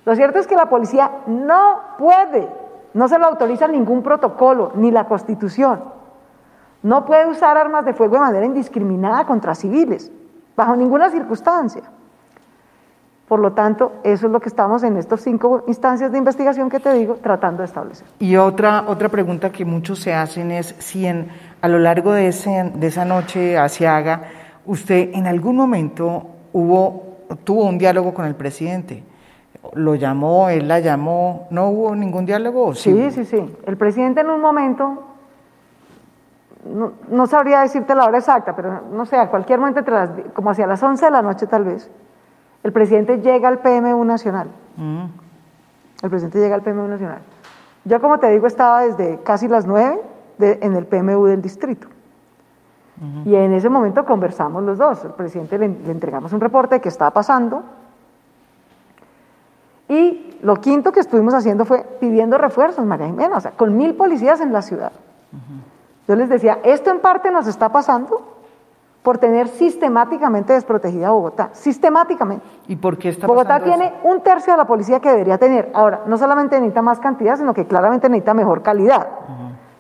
Speaker 2: Lo cierto es que la policía no puede no se lo autoriza ningún protocolo, ni la Constitución. No puede usar armas de fuego de manera indiscriminada contra civiles, bajo ninguna circunstancia. Por lo tanto, eso es lo que estamos en estas cinco instancias de investigación que te digo tratando de establecer.
Speaker 1: Y otra, otra pregunta que muchos se hacen es si en, a lo largo de, ese, de esa noche haga usted en algún momento hubo, tuvo un diálogo con el presidente lo llamó, él la llamó, ¿no hubo ningún diálogo?
Speaker 2: Sí, sí, sí. El presidente en un momento, no, sabría decirte la hora exacta, pero no sé, a cualquier momento, como hacia las 11 de la noche tal vez, el presidente llega al PMU Nacional. Mm. El presidente llega al PMU Nacional. Yo, como te digo, estaba desde casi las 9 en el PMU del distrito. Y en ese momento conversamos los dos. El presidente le, entregamos un reporte de qué estaba pasando. Y lo quinto que estuvimos haciendo fue pidiendo refuerzos, María Jimena, o sea, con mil policías en la ciudad. Yo les decía, esto en parte nos está pasando por tener sistemáticamente desprotegida Bogotá, sistemáticamente.
Speaker 1: ¿Y por qué está
Speaker 2: Bogotá tiene un tercio de la policía que debería tener. Ahora, no solamente necesita más cantidad, sino que claramente necesita mejor calidad.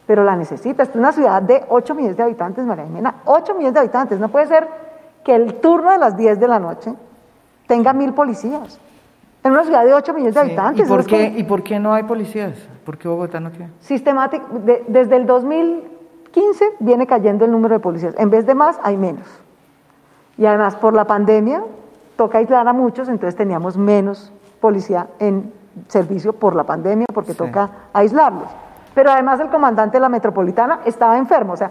Speaker 2: Pero la necesita. es una ciudad de 8 millones de habitantes, María Jimena. 8 millones de habitantes. No puede ser que el turno de las 10 de la noche tenga mil policías. En una ciudad de 8 millones de habitantes.
Speaker 1: ¿Y por, qué, ¿Y por qué no hay policías? ¿Por qué Bogotá no tiene?
Speaker 2: Sistemático, desde el 2000 15 viene cayendo el número de policías. En vez de más, hay menos. Y además, por la pandemia, toca aislar a muchos, entonces teníamos menos policía en servicio por la pandemia, porque toca aislarlos. Pero además el comandante de la metropolitana estaba enfermo, o sea,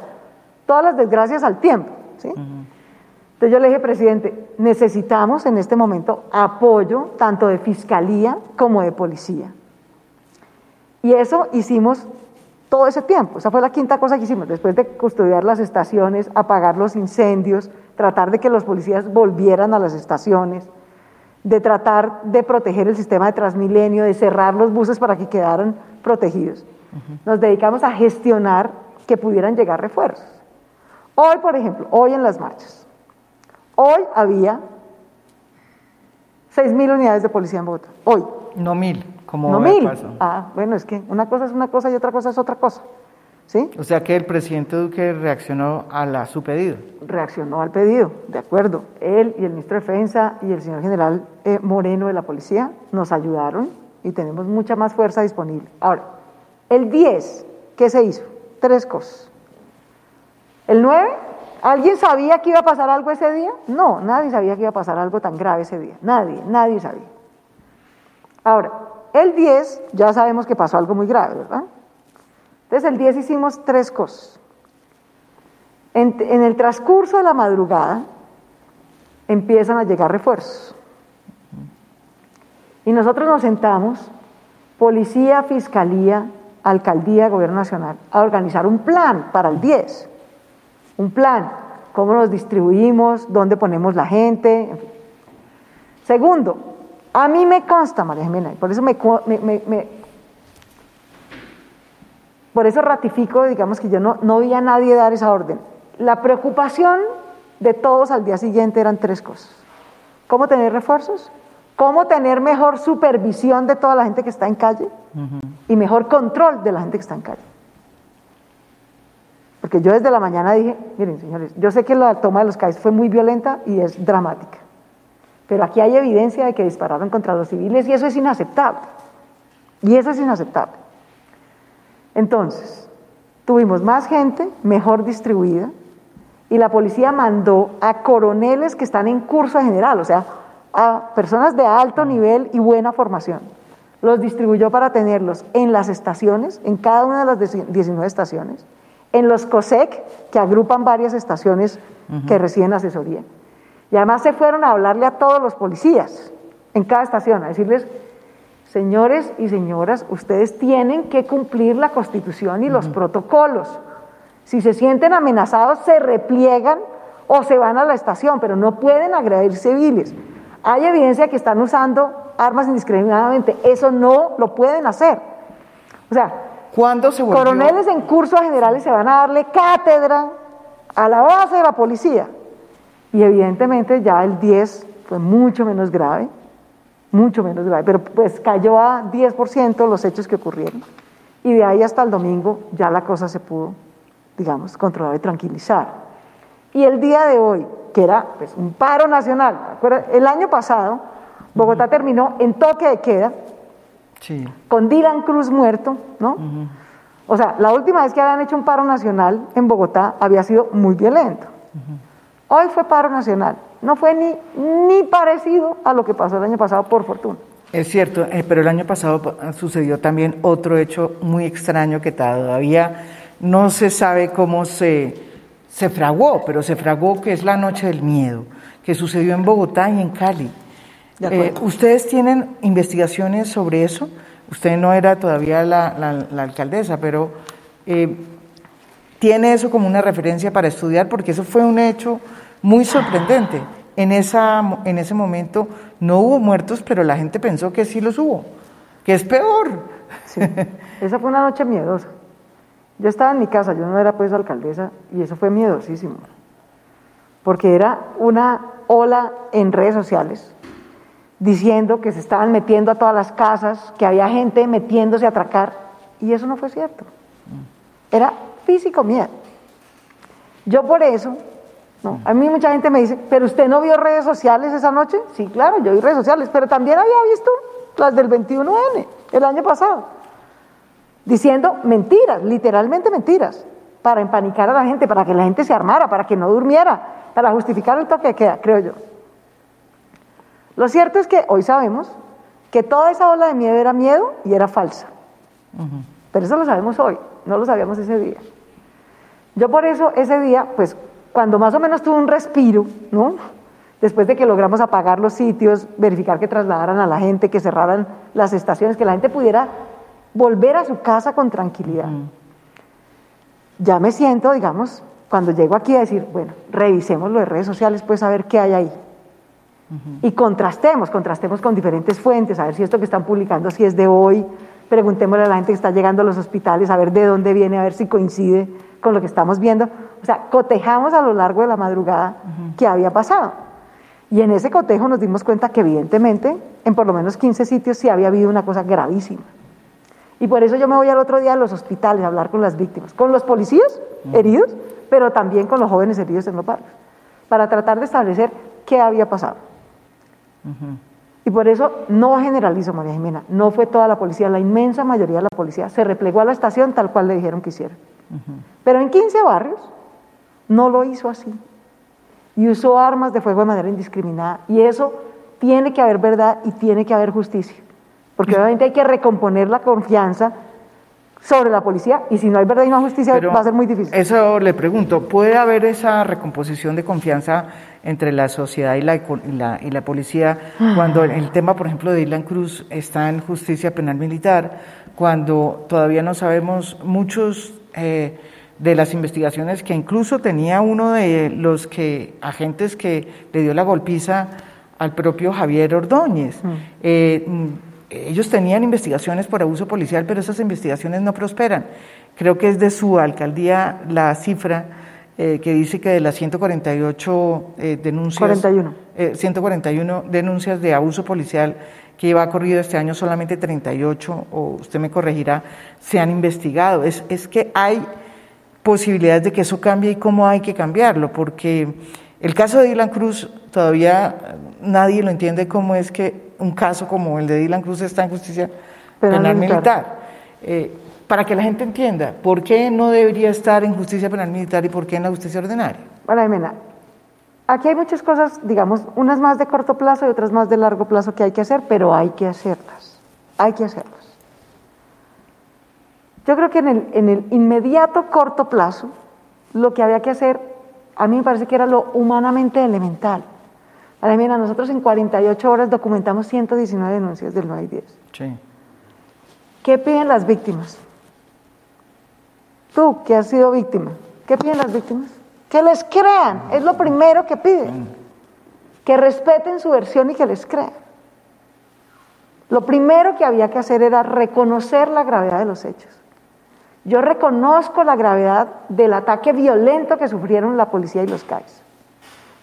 Speaker 2: todas las desgracias al tiempo. ¿sí? Entonces yo le dije, presidente, necesitamos en este momento apoyo tanto de fiscalía como de policía. Y eso hicimos todo ese tiempo. Esa fue la quinta cosa que hicimos, después de custodiar las estaciones, apagar los incendios, tratar de que los policías volvieran a las estaciones, de tratar de proteger el sistema de Transmilenio, de cerrar los buses para que quedaran protegidos. Nos dedicamos a gestionar que pudieran llegar refuerzos. Hoy, por ejemplo, hoy en las marchas, hoy había 6.000 unidades de policía en Bogotá. Hoy.
Speaker 1: No mil
Speaker 2: no mil. Ah, bueno, es que una cosa es una cosa y otra cosa es otra cosa. ¿Sí?
Speaker 1: O sea que el presidente Duque reaccionó a, su pedido.
Speaker 2: Reaccionó al pedido, de acuerdo. Él y el ministro de Defensa y el señor general eh, Moreno de la policía nos ayudaron y tenemos mucha más fuerza disponible. Ahora, el 10, ¿qué se hizo? Tres cosas. El 9, ¿alguien sabía que iba a pasar algo ese día? No, nadie sabía que iba a pasar algo tan grave ese día. Nadie, nadie sabía. Ahora, el 10 ya sabemos que pasó algo muy grave, ¿verdad? Entonces el 10 hicimos tres cosas. En, el transcurso de la madrugada empiezan a llegar refuerzos. Y nosotros nos sentamos, policía, fiscalía, alcaldía, gobierno nacional, a organizar un plan para el 10. Un plan, cómo nos distribuimos, dónde ponemos la gente. Segundo, a mí me consta, María Jimena, y por eso me, por eso ratifico, digamos que yo no, no vi a nadie dar esa orden. La preocupación de todos al día siguiente eran tres cosas. ¿Cómo tener refuerzos? ¿Cómo tener mejor supervisión de toda la gente que está en calle? Y mejor control de la gente que está en calle. Porque yo desde la mañana dije, miren señores, yo sé que la toma de los calles fue muy violenta y es dramática. Pero aquí hay evidencia de que dispararon contra los civiles y eso es inaceptable. Y eso es inaceptable. Entonces, tuvimos más gente, mejor distribuida, y la policía mandó a coroneles que están en curso general, o sea, a personas de alto nivel y buena formación. Los distribuyó para tenerlos en las estaciones, en cada una de las 19 estaciones, en los COSEC, que agrupan varias estaciones que reciben asesoría, y además se fueron a hablarle a todos los policías en cada estación, a decirles, señores y señoras, ustedes tienen que cumplir la constitución y los protocolos. Si se sienten amenazados, se repliegan o se van a la estación, pero no pueden agredir civiles. Hay evidencia que están usando armas indiscriminadamente. Eso no lo pueden hacer. O sea,
Speaker 1: ¿Cuándo se
Speaker 2: coroneles en curso generales se van a darle cátedra a la base de la policía y evidentemente ya el 10 fue mucho menos grave, mucho menos grave, pero pues cayó a 10% los hechos que ocurrieron. Y de ahí hasta el domingo ya la cosa se pudo, digamos, controlar y tranquilizar. Y el día de hoy, que era pues, un paro nacional, el año pasado Bogotá terminó en toque de queda, con Dylan Cruz muerto, ¿no? O sea, la última vez que habían hecho un paro nacional en Bogotá había sido muy violento. Hoy fue paro nacional. No fue ni, ni parecido a lo que pasó el año pasado, por fortuna.
Speaker 1: Es cierto, eh, pero el año pasado sucedió también otro hecho muy extraño que todavía no se sabe cómo se, se fraguó, pero se fraguó que es la noche del miedo, que sucedió en Bogotá y en Cali. Eh, ¿Ustedes tienen investigaciones sobre eso? usted no era todavía la, alcaldesa, pero eh, tiene eso como una referencia para estudiar porque eso fue un hecho muy sorprendente. En, esa, en ese momento no hubo muertos, pero la gente pensó que sí los hubo, que es peor.
Speaker 2: esa fue una noche miedosa. Yo estaba en mi casa, yo no era pues alcaldesa, y eso fue miedosísimo. Porque era una ola en redes sociales diciendo que se estaban metiendo a todas las casas, que había gente metiéndose a atracar, y eso no fue cierto. Era físico miedo. Yo por eso, no, a mí mucha gente me dice, pero usted no vio redes sociales esa noche? Sí, claro, yo vi redes sociales, pero también había visto las del 21N el año pasado, diciendo mentiras, literalmente mentiras, para empanicar a la gente, para que la gente se armara, para que no durmiera, para justificar el toque de queda, creo yo. Lo cierto es que hoy sabemos que toda esa ola de miedo era miedo y era falsa. Pero eso lo sabemos hoy, no lo sabíamos ese día. Yo por eso ese día, pues cuando más o menos tuve un respiro, ¿no? Después de que logramos apagar los sitios, verificar que trasladaran a la gente, que cerraran las estaciones, que la gente pudiera volver a su casa con tranquilidad. Ya me siento, digamos, cuando llego aquí a decir, bueno, revisemos lo de redes sociales, pues a ver qué hay ahí. Y contrastemos, contrastemos con diferentes fuentes, a ver si esto que están publicando, si es de hoy, preguntémosle a la gente que está llegando a los hospitales, a ver de dónde viene, a ver si coincide con lo que estamos viendo. O sea, cotejamos a lo largo de la madrugada qué había pasado. Y en ese cotejo nos dimos cuenta que evidentemente en por lo menos 15 sitios sí había habido una cosa gravísima. Y por eso yo me voy al otro día a los hospitales a hablar con las víctimas, con los policías heridos, pero también con los jóvenes heridos en los barrios, para tratar de establecer qué había pasado. Y por eso no generalizo, María Jimena, no fue toda la policía, la inmensa mayoría de la policía se replegó a la estación tal cual le dijeron que hiciera. Pero en 15 barrios no lo hizo así. Y usó armas de fuego de manera indiscriminada. Y eso tiene que haber verdad y tiene que haber justicia. Porque obviamente hay que recomponer la confianza sobre la policía y si no hay verdad y no hay justicia va a ser muy difícil.
Speaker 1: Eso le pregunto, ¿puede haber esa recomposición de confianza entre la sociedad y la, y la, policía cuando el tema, por ejemplo, de Dylan Cruz está en justicia penal militar, cuando todavía no sabemos muchos eh, de las investigaciones que incluso tenía uno de los que agentes que le dio la golpiza al propio Javier Ordóñez. Mm. Eh, ellos tenían investigaciones por abuso policial, pero esas investigaciones no prosperan. Creo que es de su alcaldía la cifra eh, que dice que de las 148 eh, denuncias,
Speaker 2: 41.
Speaker 1: 141 eh, denuncias de abuso policial que lleva corrido este año, solamente 38, o usted me corregirá, se han investigado. Es, es que hay posibilidades de que eso cambie y cómo hay que cambiarlo, porque el caso de Dylan Cruz todavía nadie lo entiende cómo es que un caso como el de Dylan Cruz está en justicia penal, militar. Eh, para que la gente entienda, ¿por qué no debería estar en justicia penal militar y por qué en la justicia ordinaria?
Speaker 2: Bueno, Mena, aquí hay muchas cosas, digamos, unas más de corto plazo y otras más de largo plazo que hay que hacer, pero hay que hacerlas, hay que hacerlas. Yo creo que en el, en el inmediato corto plazo, lo que había que hacer, a mí me parece que era lo humanamente elemental, Ahora mira, nosotros en 48 horas documentamos 119 denuncias del 9 y 10. Sí. ¿Qué piden las víctimas? Tú, que has sido víctima, ¿qué piden las víctimas? Que les crean, es lo primero que piden. Que respeten su versión y que les crean. Lo primero que había que hacer era reconocer la gravedad de los hechos. Yo reconozco la gravedad del ataque violento que sufrieron la policía y los CAIs.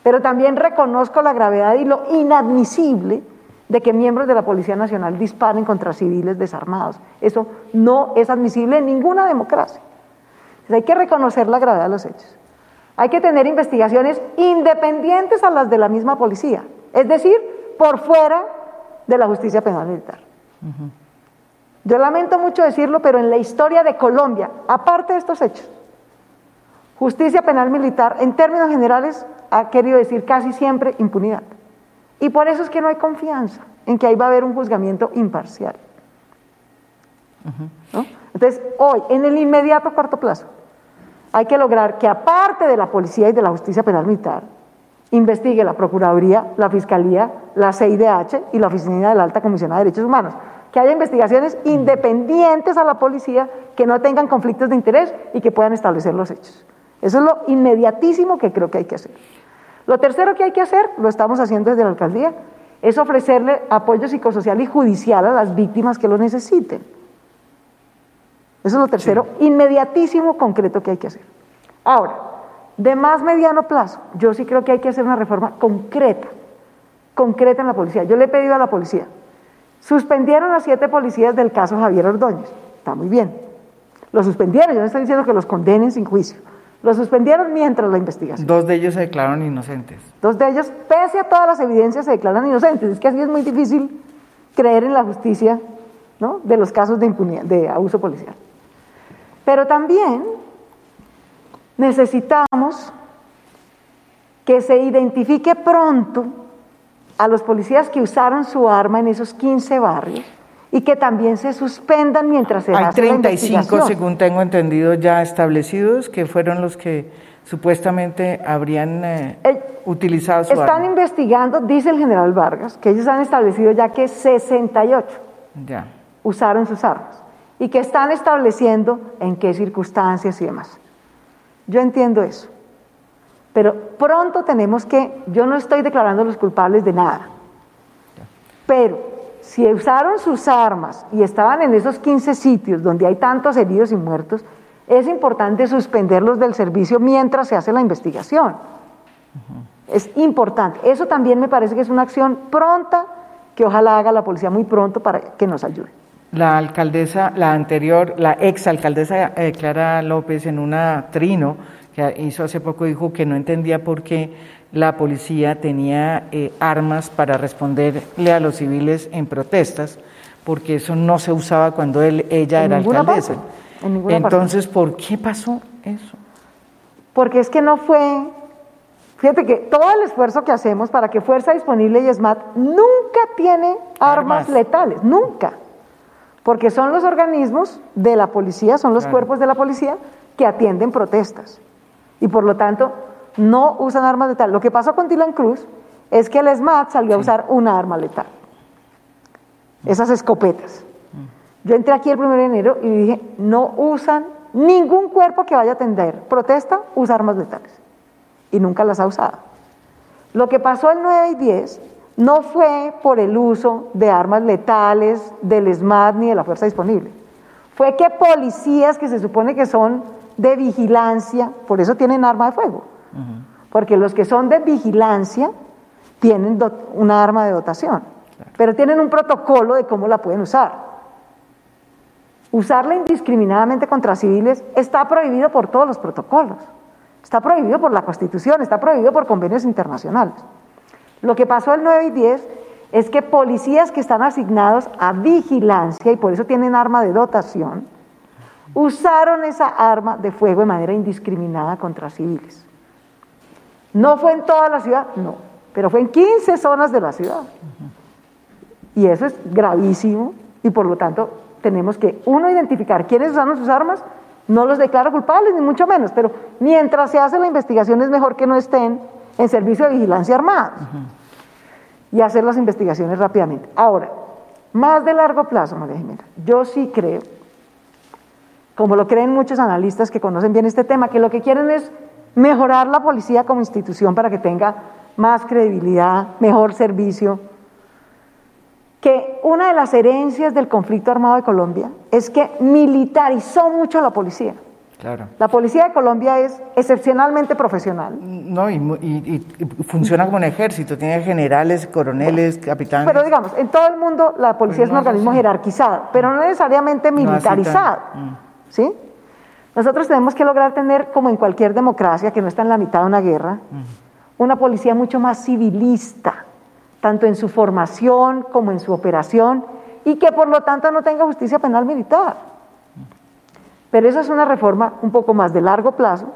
Speaker 2: Pero también reconozco la gravedad y lo inadmisible de que miembros de la Policía Nacional disparen contra civiles desarmados. Eso no es admisible en ninguna democracia. hay que reconocer la gravedad de los hechos. Hay que tener investigaciones independientes a las de la misma policía, es decir, por fuera de la justicia penal militar. Yo lamento mucho decirlo, pero en la historia de Colombia, aparte de estos hechos, justicia penal militar, en términos generales, ha querido decir casi siempre impunidad. Y por eso es que no hay confianza en que ahí va a haber un juzgamiento imparcial. Entonces, hoy, en el inmediato corto plazo, hay que lograr que aparte de la policía y de la justicia penal militar, investigue la Procuraduría, la Fiscalía, la CIDH y la Oficina de la Alta Comisión de Derechos Humanos. Que haya investigaciones independientes a la policía, que no tengan conflictos de interés y que puedan establecer los hechos. Eso es lo inmediatísimo que creo que hay que hacer. Lo tercero que hay que hacer, lo estamos haciendo desde la alcaldía, es ofrecerle apoyo psicosocial y judicial a las víctimas que lo necesiten. Eso es lo tercero, inmediatísimo, concreto que hay que hacer. Ahora, de más mediano plazo, yo sí creo que hay que hacer una reforma concreta, concreta en la policía. Yo le he pedido a la policía, suspendieron a siete policías del caso Javier Ordóñez, está muy bien. Lo suspendieron, yo no estoy diciendo que los condenen sin juicio. Lo suspendieron mientras la investigación.
Speaker 1: Dos de ellos se declararon inocentes.
Speaker 2: Dos de ellos, pese a todas las evidencias, se declaran inocentes. Es que así es muy difícil creer en la justicia ¿no? de los casos de impunidad, de abuso policial. Pero también necesitamos que se identifique pronto a los policías que usaron su arma en esos 15 barrios y que también se suspendan mientras se
Speaker 1: Hay
Speaker 2: hace la
Speaker 1: 35,
Speaker 2: investigación.
Speaker 1: según tengo entendido, ya establecidos, que fueron los que supuestamente habrían eh,
Speaker 2: Eh,
Speaker 1: utilizado su
Speaker 2: Están
Speaker 1: arma.
Speaker 2: investigando, dice el general Vargas, que ellos han establecido ya que 68
Speaker 1: Ya.
Speaker 2: usaron sus armas y que están estableciendo en qué circunstancias y demás. Yo entiendo eso. Pero pronto tenemos que, yo no estoy declarando los culpables de nada, pero si usaron sus armas y estaban en esos 15 sitios donde hay tantos heridos y muertos, es importante suspenderlos del servicio mientras se hace la investigación. Es importante. Eso también me parece que es una acción pronta que ojalá haga la policía muy pronto para que nos ayude.
Speaker 1: La alcaldesa, la anterior, la ex alcaldesa eh, Clara López, en una trino que hizo hace poco, dijo que no entendía por qué la policía tenía eh, armas para responderle a los civiles en protestas, porque eso no se usaba cuando él, ella
Speaker 2: En
Speaker 1: era alcaldesa.
Speaker 2: parte, en ninguna parte.
Speaker 1: Entonces, ¿por qué pasó eso?
Speaker 2: Porque es que no fue, fíjate que todo el esfuerzo que hacemos para que Fuerza Disponible y SMAT nunca tiene armas,
Speaker 1: Armas.
Speaker 2: letales, nunca. Porque son los organismos de la policía, son los
Speaker 1: Claro.
Speaker 2: cuerpos de la policía que atienden protestas. Y por lo tanto, no usan armas letales. Lo que pasó con Dylan Cruz es que el SMAT salió a usar una arma letal. Esas escopetas. Yo entré aquí el 1 de enero y dije, no usan ningún cuerpo que vaya a atender protesta, usa armas letales. Y nunca las ha usado. Lo que pasó el 9 y 10 no fue por el uso de armas letales del SMAT ni de la fuerza disponible. Fue que policías que se supone que son de vigilancia, por eso tienen arma de fuego. Porque los que son de vigilancia tienen una arma de dotación, pero tienen un protocolo de cómo la pueden usar. Usarla indiscriminadamente contra civiles está prohibido por todos los protocolos, está prohibido por la Constitución, está prohibido por convenios internacionales. Lo que pasó el 9 y 10 es que policías que están asignados a vigilancia y por eso tienen arma de dotación, usaron esa arma de fuego de manera indiscriminada contra civiles. ¿No fue en toda la ciudad? No, pero fue en 15 zonas de la ciudad. Y eso es gravísimo y por lo tanto tenemos que, uno, identificar quiénes usaron sus armas, no los declaro culpables, ni mucho menos, pero mientras se hace la investigación es mejor que no estén en servicio de vigilancia armados y hacer las investigaciones rápidamente. Ahora, más de largo plazo, María Jimena, yo sí creo, como lo creen muchos analistas que conocen bien este tema, que lo que quieren es mejorar la policía como institución para que tenga más credibilidad, mejor servicio, que una de las herencias del conflicto armado de Colombia es que militarizó mucho a la policía.
Speaker 1: Claro.
Speaker 2: La policía de Colombia es excepcionalmente profesional,
Speaker 1: No, y, funciona como un ejército, tiene generales, coroneles, capitanes.
Speaker 2: pero digamos, en todo el mundo la policía
Speaker 1: Pues
Speaker 2: es un
Speaker 1: no es
Speaker 2: organismo
Speaker 1: así.
Speaker 2: jerarquizado, pero no necesariamente militarizado.
Speaker 1: Mm.
Speaker 2: ¿Sí? Nosotros tenemos que lograr tener, como en cualquier democracia que no está en la mitad de una guerra, una policía mucho más civilista, tanto en su formación como en su operación, y que por lo tanto no tenga justicia penal militar. Pero esa es una reforma un poco más de largo plazo,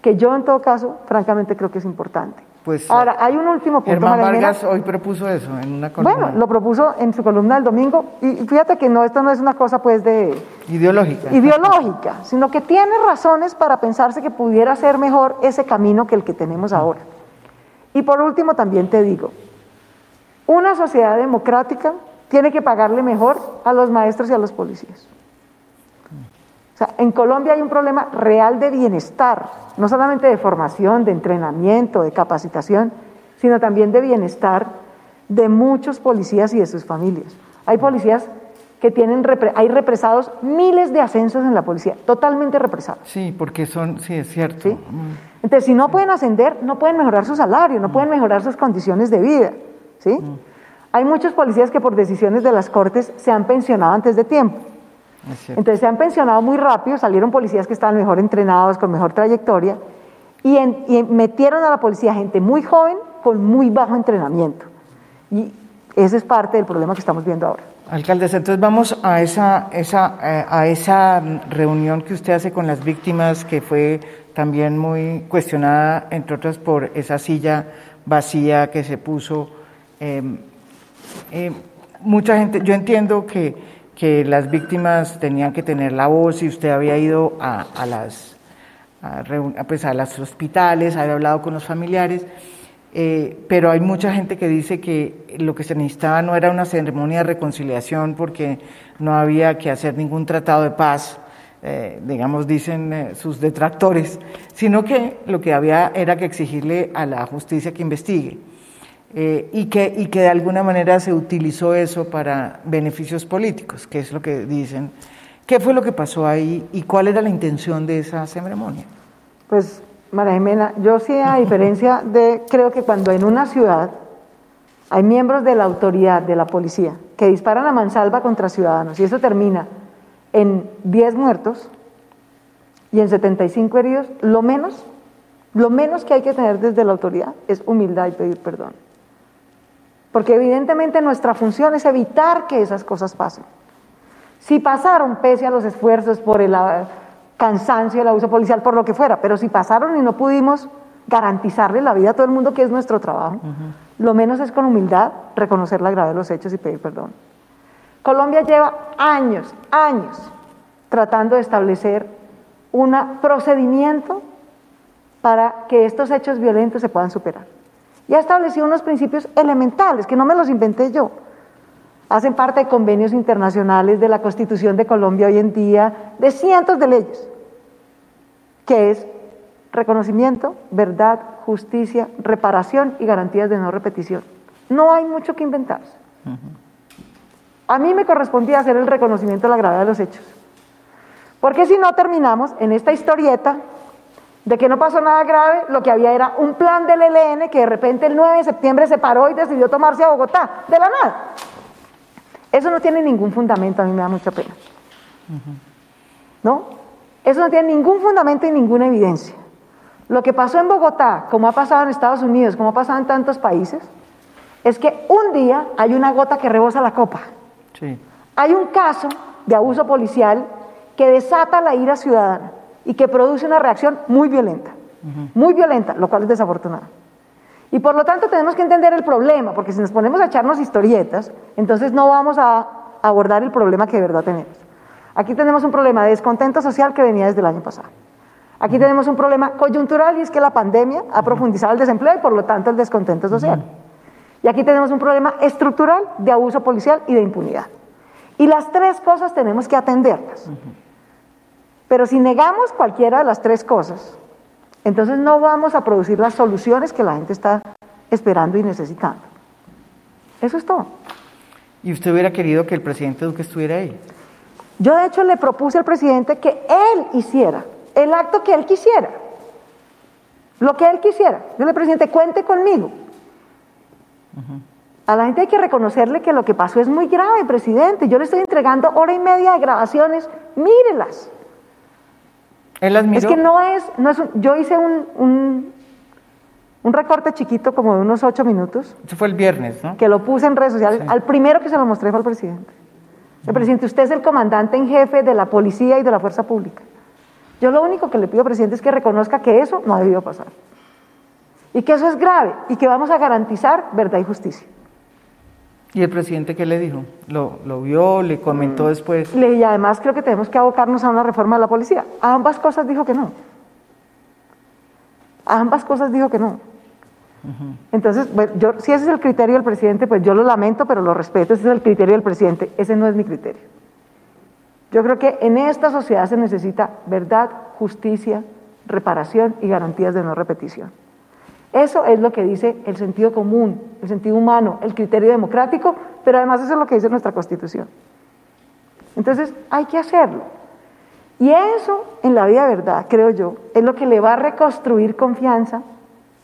Speaker 2: que yo en todo caso, francamente, creo que es importante.
Speaker 1: Pues,
Speaker 2: Ahora, hay un último punto,
Speaker 1: Germán. Vargas hoy propuso eso en una columna
Speaker 2: Bueno, lo propuso en su columna del domingo, y fíjate que no, esto no es una cosa pues de,
Speaker 1: ideológica.
Speaker 2: ideológica, sino que tiene razones para pensarse que pudiera ser mejor ese camino que el que tenemos ahora. Y por último también te digo, una sociedad democrática tiene que pagarle mejor a los maestros y a los policías. O sea, en Colombia hay un problema real de bienestar, no solamente de formación, de entrenamiento, de capacitación, sino también de bienestar de muchos policías y de sus familias. Hay policías que tienen, hay represados miles de ascensos en la policía, totalmente represados.
Speaker 1: Sí, porque son, sí, es cierto. Mm.
Speaker 2: Entonces, si no pueden ascender, no pueden mejorar su salario, no pueden mejorar sus condiciones de vida, ¿sí? Mm. Hay muchos policías que por decisiones de las cortes se han pensionado antes de tiempo. Entonces se han pensionado muy rápido, salieron policías que estaban mejor entrenados, con mejor trayectoria, y, y metieron a la policía gente muy joven con muy bajo entrenamiento. Y ese es parte del problema que estamos viendo ahora.
Speaker 1: Alcaldes, entonces vamos a esa, esa, eh, a esa reunión que usted hace con las víctimas, que fue también muy cuestionada, entre otras, por esa silla vacía que se puso. Em, em, mucha gente, yo entiendo que, que, las víctimas tenían que tener la voz y usted había ido a, a las, a, pues a los hospitales, había hablado con los familiares. Eh, pero hay mucha gente que dice que lo que se necesitaba no era una ceremonia de reconciliación porque no había que hacer ningún tratado de paz, eh, digamos, dicen eh, sus detractores, sino que lo que había era que exigirle a la justicia que investigue. Y, que, y que de alguna manera se utilizó eso para beneficios políticos, que es lo que dicen. ¿Qué fue lo que pasó ahí y cuál era la intención de esa ceremonia?
Speaker 2: Pues María Jimena, yo sí, a diferencia de, creo que cuando en una ciudad hay miembros de la autoridad, de la policía, que disparan a mansalva contra ciudadanos y eso termina en 10 muertos y en 75 heridos, lo menos, lo menos que hay que tener desde la autoridad es humildad y pedir perdón. Porque evidentemente nuestra función es evitar que esas cosas pasen. Si pasaron pese a los esfuerzos por el cansancio, el abuso policial, por lo que fuera, pero si pasaron y no pudimos garantizarle la vida a todo el mundo, que es nuestro trabajo, lo menos es con humildad reconocer la gravedad de los hechos y pedir perdón. Colombia lleva años, años tratando de establecer un procedimiento para que estos hechos violentos se puedan superar. Y ha establecido unos principios elementales, que no me los inventé yo, hacen parte de convenios internacionales de la Constitución de Colombia hoy en día, de cientos de leyes, que es reconocimiento, verdad, justicia, reparación y garantías de no repetición. No hay mucho que inventarse. A mí me correspondía hacer el reconocimiento de la gravedad de los hechos. Porque si no terminamos en esta historieta de que no pasó nada grave, lo que había era un plan del ELN que de repente el 9 de septiembre se paró y decidió tomarse a Bogotá, de la nada. Eso no tiene ningún fundamento, a mí me da mucha pena. ¿No? Eso no tiene ningún fundamento y ninguna evidencia. Lo que pasó en Bogotá, como ha pasado en Estados Unidos, como ha pasado en tantos países, es que un día hay una gota que rebosa la copa. Hay un caso de abuso policial que desata la ira ciudadana y que produce una reacción muy violenta, muy violenta, lo cual es desafortunado. Y por lo tanto tenemos que entender el problema, porque si nos ponemos a echarnos historietas, entonces no vamos a abordar el problema que de verdad tenemos. Aquí tenemos un problema de descontento social que venía desde el año pasado. Aquí tenemos un problema coyuntural y es que la pandemia ha profundizado el desempleo y por lo tanto el descontento social. Y aquí tenemos un problema estructural de abuso policial y de impunidad. Y las tres cosas tenemos que atenderlas. Pero si negamos cualquiera de las tres cosas, entonces no vamos a producir las soluciones que la gente está esperando y necesitando. Eso es todo.
Speaker 1: ¿Y usted hubiera querido que el presidente Duque estuviera ahí?
Speaker 2: Yo de hecho le propuse al presidente que él hiciera el acto que él quisiera, lo que él quisiera. Yo le presidente, cuente conmigo. A la gente hay que reconocerle que lo que pasó es muy grave, presidente. Yo le estoy entregando hora y media de grabaciones, mírelas. Es que no es, no es yo hice un, un, recorte chiquito como de unos ocho minutos.
Speaker 1: Eso fue el viernes, ¿no?
Speaker 2: Que lo puse en redes sociales. Al primero que se lo mostré fue al presidente. El presidente, usted es el comandante en jefe de la policía y de la fuerza pública. Yo lo único que le pido, presidente, es que reconozca que eso no ha debido pasar. Y que eso es grave y que vamos a garantizar verdad y justicia.
Speaker 1: ¿Y el presidente qué le dijo? ¿Lo, lo vio? ¿Le comentó después?
Speaker 2: Le, y además creo que tenemos que abocarnos a una reforma de la policía. A ambas cosas dijo que no. A ambas cosas dijo que no. Entonces, yo, si ese es el criterio del presidente, pues yo lo lamento, pero lo respeto, ese es el criterio del presidente, ese no es mi criterio. Yo creo que en esta sociedad se necesita verdad, justicia, reparación y garantías de no repetición. Eso es lo que dice el sentido común, el sentido humano, el criterio democrático, pero además eso es lo que dice nuestra Constitución. Entonces, hay que hacerlo. Y eso, en la vida de verdad, creo yo, es lo que le va a reconstruir confianza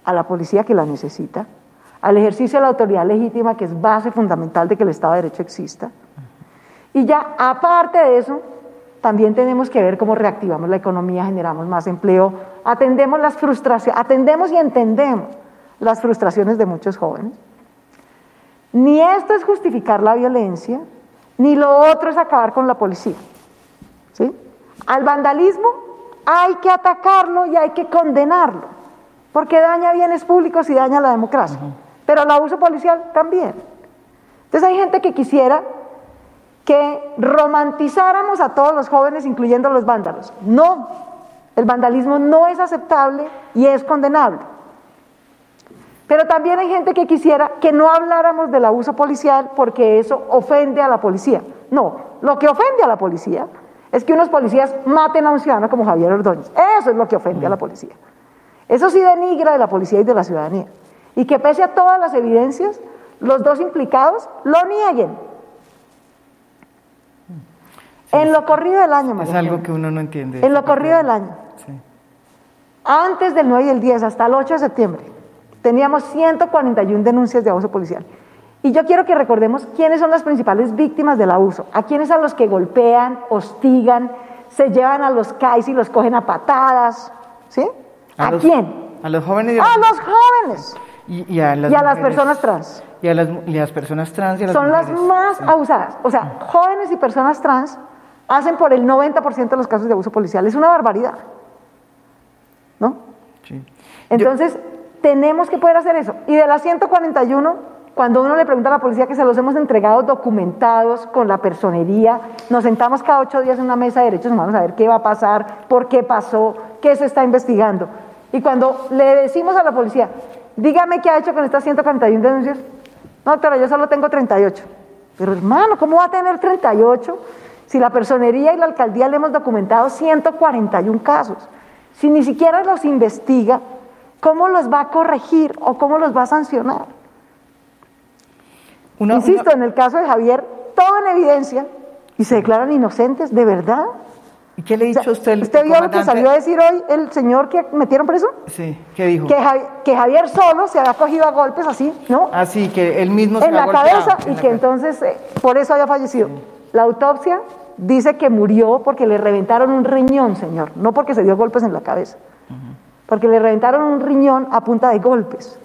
Speaker 2: a la policía que la necesita, al ejercicio de la autoridad legítima, que es base fundamental de que el Estado de Derecho exista. Y ya, aparte de eso, también tenemos que ver cómo reactivamos la economía, generamos más empleo, atendemos las frustraciones, atendemos y entendemos las frustraciones de muchos jóvenes. Ni esto es justificar la violencia, ni lo otro es acabar con la policía. ¿sí? Al vandalismo hay que atacarlo y hay que condenarlo porque daña bienes públicos y daña la democracia. Pero el abuso policial también. Entonces hay gente que quisiera que romantizáramos a todos los jóvenes, incluyendo a los vándalos. No, el vandalismo no es aceptable y es condenable. Pero también hay gente que quisiera que no habláramos del abuso policial porque eso ofende a la policía. No, lo que ofende a la policía es que unos policías maten a un ciudadano como Javier Ordóñez. Eso es lo que ofende a la policía. Eso sí denigra de la policía y de la ciudadanía. Y que pese a todas las evidencias, los dos implicados lo nieguen. en lo corrido del año,
Speaker 1: Es algo que uno no entiende.
Speaker 2: En lo corrido del año. Antes del 9 y el 10, hasta el 8 de septiembre, teníamos 141 denuncias de abuso policial. Y yo quiero que recordemos quiénes son las principales víctimas del abuso. A quiénes a los que golpean, hostigan, se llevan a los CAIS y los cogen a patadas. ¿Sí? ¿A, quién?
Speaker 1: A los jóvenes.
Speaker 2: a, los jóvenes.
Speaker 1: Y, a, las,
Speaker 2: personas trans.
Speaker 1: Y a las, personas trans y a las
Speaker 2: Son las más abusadas. O sea, jóvenes y personas trans hacen por el 90% de los casos de abuso policial. Es una barbaridad. ¿No? Sí. Entonces, tenemos que poder hacer eso. Y de las 141, cuando uno le pregunta a la policía que se los hemos entregado documentados con la personería, nos sentamos cada ocho días en una mesa de derechos humanos a ver qué va a pasar, por qué pasó, qué se está investigando. Y cuando le decimos a la policía, dígame qué ha hecho con estas 141 denuncias, no, doctora, yo solo tengo 38. Pero hermano, ¿cómo va a tener 38 si la personería y la alcaldía le hemos documentado 141 casos? Si ni siquiera los investiga, ¿cómo los va a corregir o cómo los va a sancionar? Insisto, en el caso de Javier, todo en evidencia y se declaran inocentes, ¿de verdad?
Speaker 1: ¿Y qué le ha dicho usted?
Speaker 2: ¿Usted vio lo que salió a decir hoy el señor que metieron preso?
Speaker 1: Sí, ¿qué dijo?
Speaker 2: Que, Javier solo se había cogido a golpes así, ¿no?
Speaker 1: Así, que él mismo se
Speaker 2: En la cabeza y que entonces eh, por eso había fallecido. La autopsia dice que murió porque le reventaron un riñón, señor, no porque se dio golpes en la cabeza, porque le reventaron un riñón a punta de golpes.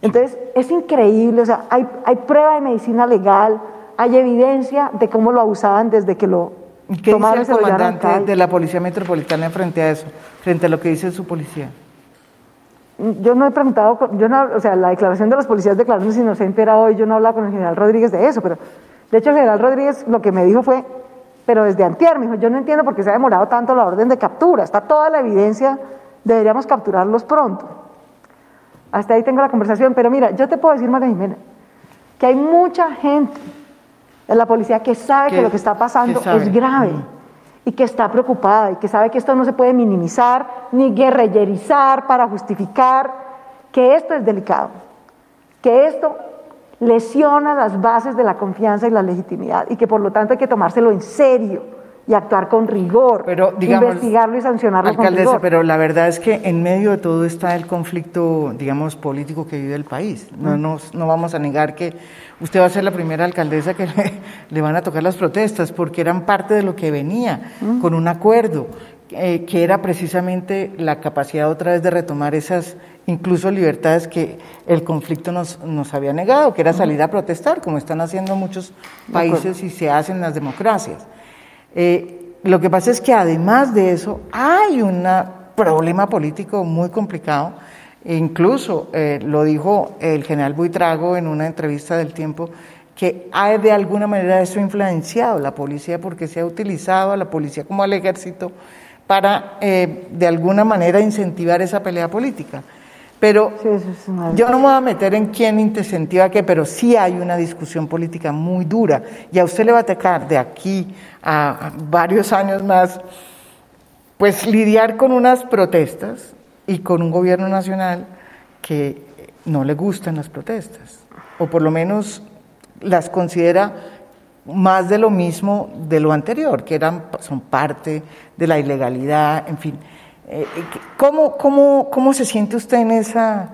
Speaker 2: Entonces, es increíble, o sea, hay, hay prueba de medicina legal, hay evidencia de cómo lo abusaban desde que lo
Speaker 1: ¿Qué dice el comandante de la Policía Metropolitana frente a eso, frente a lo que dice su policía?
Speaker 2: Yo no he preguntado, yo no, o sea, la declaración de los policías declarándose inocente era hoy, yo no hablaba con el general Rodríguez de eso, pero de hecho el general Rodríguez lo que me dijo fue, pero desde antier, me dijo, yo no entiendo por qué se ha demorado tanto la orden de captura, está toda la evidencia, deberíamos capturarlos pronto. Hasta ahí tengo la conversación, pero mira, yo te puedo decir, María Jimena, que hay mucha gente es la policía que sabe que, lo que está pasando es grave y que está preocupada y que sabe que esto no se puede minimizar ni guerrillerizar para justificar que esto es delicado, que esto lesiona las bases de la confianza y la legitimidad y que por lo tanto hay que tomárselo en serio y actuar con rigor,
Speaker 1: pero, digamos,
Speaker 2: investigarlo y sancionarlo
Speaker 1: alcaldesa,
Speaker 2: con rigor.
Speaker 1: Pero la verdad es que en medio de todo está el conflicto, digamos, político que vive el país. No, mm. no vamos a negar que usted va a ser la primera alcaldesa que le, van a tocar las protestas, porque eran parte de lo que venía, con un acuerdo, eh, que era precisamente la capacidad otra vez de retomar esas incluso libertades que el conflicto nos, nos había negado, que era salir a protestar, como están haciendo muchos países y se hacen las democracias. Eh, lo que pasa es que además de eso hay un problema político muy complicado, e incluso eh, lo dijo el general Buitrago en una entrevista del tiempo, que ha de alguna manera eso influenciado la policía porque se ha utilizado a la policía como al ejército para eh, de alguna manera incentivar esa pelea política. Pero
Speaker 2: Sí, es
Speaker 1: yo no me voy a meter en quién incentiva qué, pero sí hay una discusión política muy dura. Y a usted le va a tocar de aquí a, a varios años más, pues lidiar con unas protestas y con un gobierno nacional que no le gustan las protestas, o por lo menos las considera más de lo mismo de lo anterior, que eran, son parte de la ilegalidad, en fin. Eh, eh, ¿Cómo, cómo, cómo se siente usted en esa,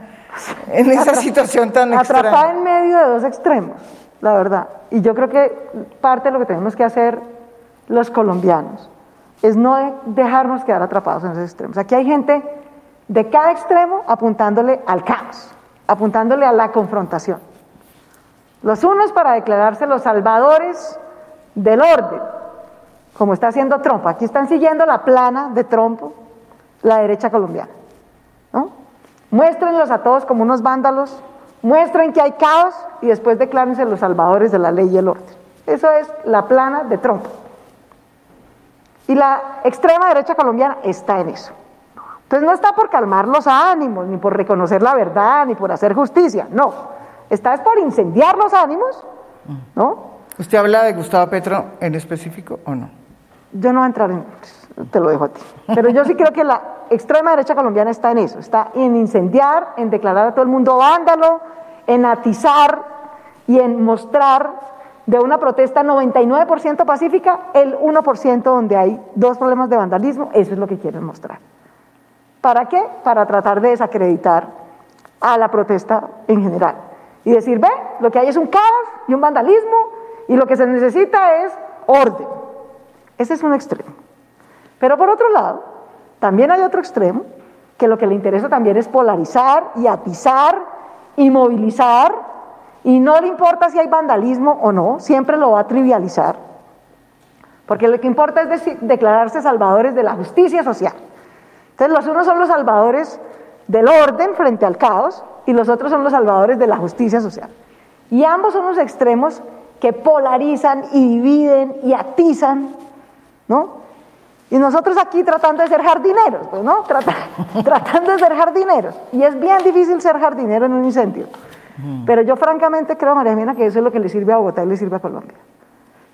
Speaker 1: en esa situación tan
Speaker 2: atrapada
Speaker 1: extraña?
Speaker 2: en medio de dos extremos, la verdad. Y yo creo que parte de lo que tenemos que hacer los colombianos es no de- dejarnos quedar atrapados en esos extremos. Aquí hay gente de cada extremo apuntándole al caos, apuntándole a la confrontación. Los unos para declararse los salvadores del orden, como está haciendo Trump. Aquí están siguiendo la plana de Trump, la derecha colombiana. ¿no? Muéstrenlos a todos como unos vándalos, muestren que hay caos y después declárense los salvadores de la ley y el orden. Eso es la plana de Trump. Y la extrema derecha colombiana está en eso. Entonces no está por calmar los ánimos, ni por reconocer la verdad, ni por hacer justicia, no. Está es por incendiar los ánimos, ¿no?
Speaker 1: ¿Usted habla de Gustavo Petro en específico o no?
Speaker 2: Yo no voy a entrar en, te lo dejo a ti. Pero yo sí creo que la extrema derecha colombiana está en eso, está en incendiar, en declarar a todo el mundo vándalo, en atizar y en mostrar de una protesta 99% pacífica el 1% donde hay dos problemas de vandalismo, eso es lo que quieren mostrar. ¿Para qué? Para tratar de desacreditar a la protesta en general. Y decir, ve, lo que hay es un caos y un vandalismo y lo que se necesita es orden. Ese es un extremo. Pero por otro lado, también hay otro extremo que lo que le interesa también es polarizar y atizar y movilizar y no le importa si hay vandalismo o no, siempre lo va a trivializar. Porque lo que importa es declararse salvadores de la justicia social. Entonces los unos son los salvadores del orden frente al caos y los otros son los salvadores de la justicia social. Y ambos son los extremos que polarizan y dividen y atizan, ¿no? Y nosotros aquí tratando de ser jardineros, pues, ¿no? Trata- tratando de ser jardineros. Y es bien difícil ser jardinero en un incendio. Pero yo francamente creo, María Jimena, que eso es lo que le sirve a Bogotá y le sirve a Colombia.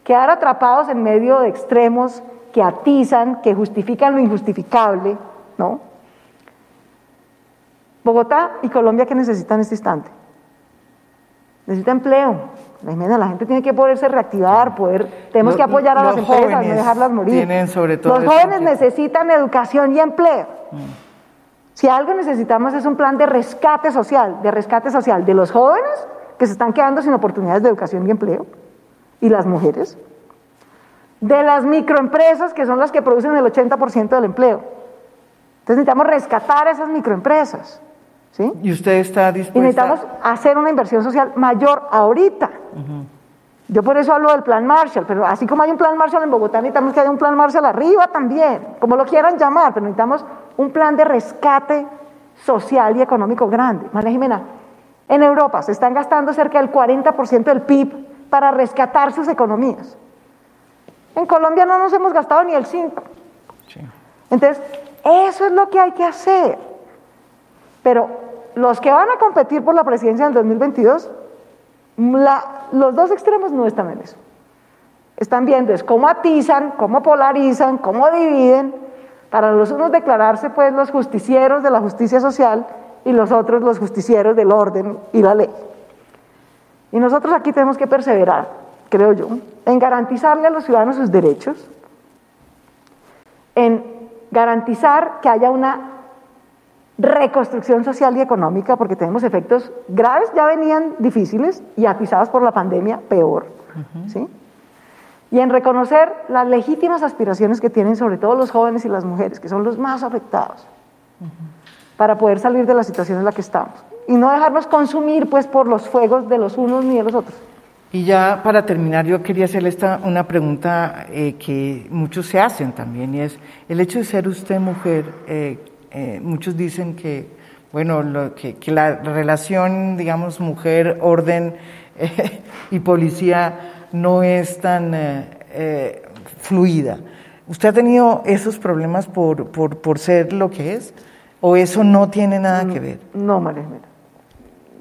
Speaker 2: Quedar atrapados en medio de extremos que atizan, que justifican lo injustificable, ¿no? Bogotá y Colombia, ¿qué necesitan en este instante? Necesita empleo. La Jimena, la gente tiene que poderse reactivar, poder, tenemos que apoyar a las empresas, no dejarlas morir.
Speaker 1: tienen sobre todo
Speaker 2: los jóvenes necesitan educación y empleo. Si algo necesitamos es un plan de rescate social, de rescate social de los jóvenes que se están quedando sin oportunidades de educación y empleo, y las mujeres, de las microempresas que son las que producen el 80% del empleo. Entonces necesitamos rescatar esas microempresas, ¿sí?
Speaker 1: ¿Y usted está
Speaker 2: Y
Speaker 1: dispuesta?
Speaker 2: necesitamos hacer una inversión social mayor ahorita. Yo por eso hablo del plan Marshall, pero así como hay un plan Marshall en Bogotá, necesitamos que haya un plan Marshall arriba también, como lo quieran llamar, pero necesitamos un plan de rescate social y económico grande. María Jimena, en Europa se están gastando cerca del 40% del PIB para rescatar sus economías. En Colombia no nos hemos gastado ni el 5%.
Speaker 1: Sí.
Speaker 2: Entonces, eso es lo que hay que hacer. Pero los que van a competir por la presidencia del 2022, la- los dos extremos no están en eso. Están viendo es cómo atizan, cómo polarizan, cómo dividen, para los unos declararse pues los justicieros de la justicia social y los otros los justicieros del orden y la ley. Y nosotros aquí tenemos que perseverar, creo yo, en garantizarle a los ciudadanos sus derechos, en garantizar que haya una reconstrucción social y económica, porque tenemos efectos graves, ya venían difíciles y atizados por la pandemia, peor. ¿sí? Y en reconocer las legítimas aspiraciones que tienen sobre todo los jóvenes y las mujeres, que son los más afectados, para poder salir de la situación en la que estamos. Y no dejarnos consumir pues, por los fuegos de los unos ni de los otros.
Speaker 1: Y ya para terminar, yo quería hacerle esta, una pregunta eh, que muchos se hacen también, y es el hecho de ser usted mujer, eh, eh, muchos dicen que, bueno, lo, que, que la relación, digamos, mujer, orden eh, y policía no es tan eh, fluida. ¿Usted ha tenido esos problemas por, por, por ser lo que es? ¿O eso no tiene nada que ver?
Speaker 2: No, María.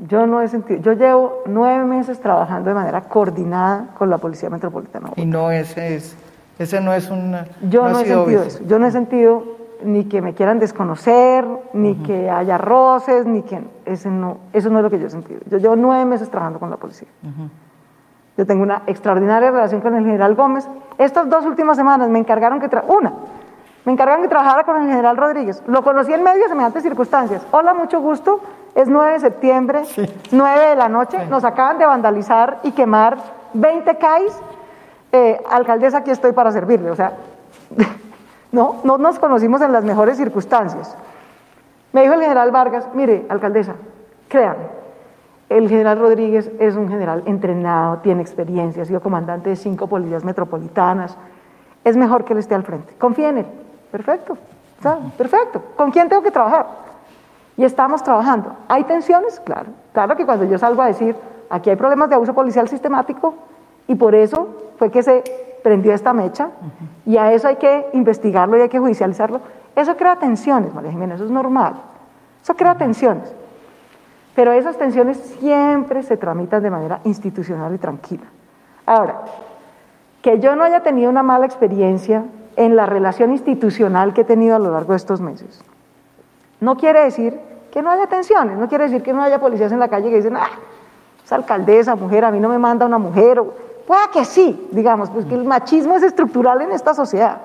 Speaker 2: Yo no he sentido, yo llevo nueve meses trabajando de manera coordinada con la Policía Metropolitana.
Speaker 1: Y no ese es, ese no es un...
Speaker 2: Yo no, he sentido eso, yo no he sentido ni que me quieran desconocer, ni que haya roces, ni que... Ese no, eso no es lo que yo he sentido. Yo llevo nueve meses trabajando con la policía. Yo tengo una extraordinaria relación con el general Gómez. Estas dos últimas semanas me encargaron que... Una, me encargaron que trabajara con el general Rodríguez. Lo conocí en medio de semejantes circunstancias. Hola, mucho gusto. Es 9 de septiembre, 9 de la noche. Nos acaban de vandalizar y quemar 20 CAIs. Eh, alcaldesa, aquí estoy para servirle. O sea, no, no nos conocimos en las mejores circunstancias. Me dijo el general Vargas, mire, alcaldesa, créame, el general Rodríguez es un general entrenado, tiene experiencia, ha sido comandante de cinco policías metropolitanas. Es mejor que él esté al frente. Confía en él. Perfecto. Perfecto. ¿Con quién tengo que trabajar? Y estamos trabajando. ¿Hay tensiones? Claro. Claro que cuando yo salgo a decir, aquí hay problemas de abuso policial sistemático y por eso fue que se prendió esta mecha y a eso hay que investigarlo y hay que judicializarlo. Eso crea tensiones, María Jiménez, eso es normal. Eso crea tensiones. Pero esas tensiones siempre se tramitan de manera institucional y tranquila. Ahora, que yo no haya tenido una mala experiencia en la relación institucional que he tenido a lo largo de estos meses. No quiere decir que no haya tensiones, no quiere decir que no haya policías en la calle que dicen, ah, esa alcaldesa, mujer, a mí no me manda una mujer. Pueda que sí, digamos, pues que el machismo es estructural en esta sociedad.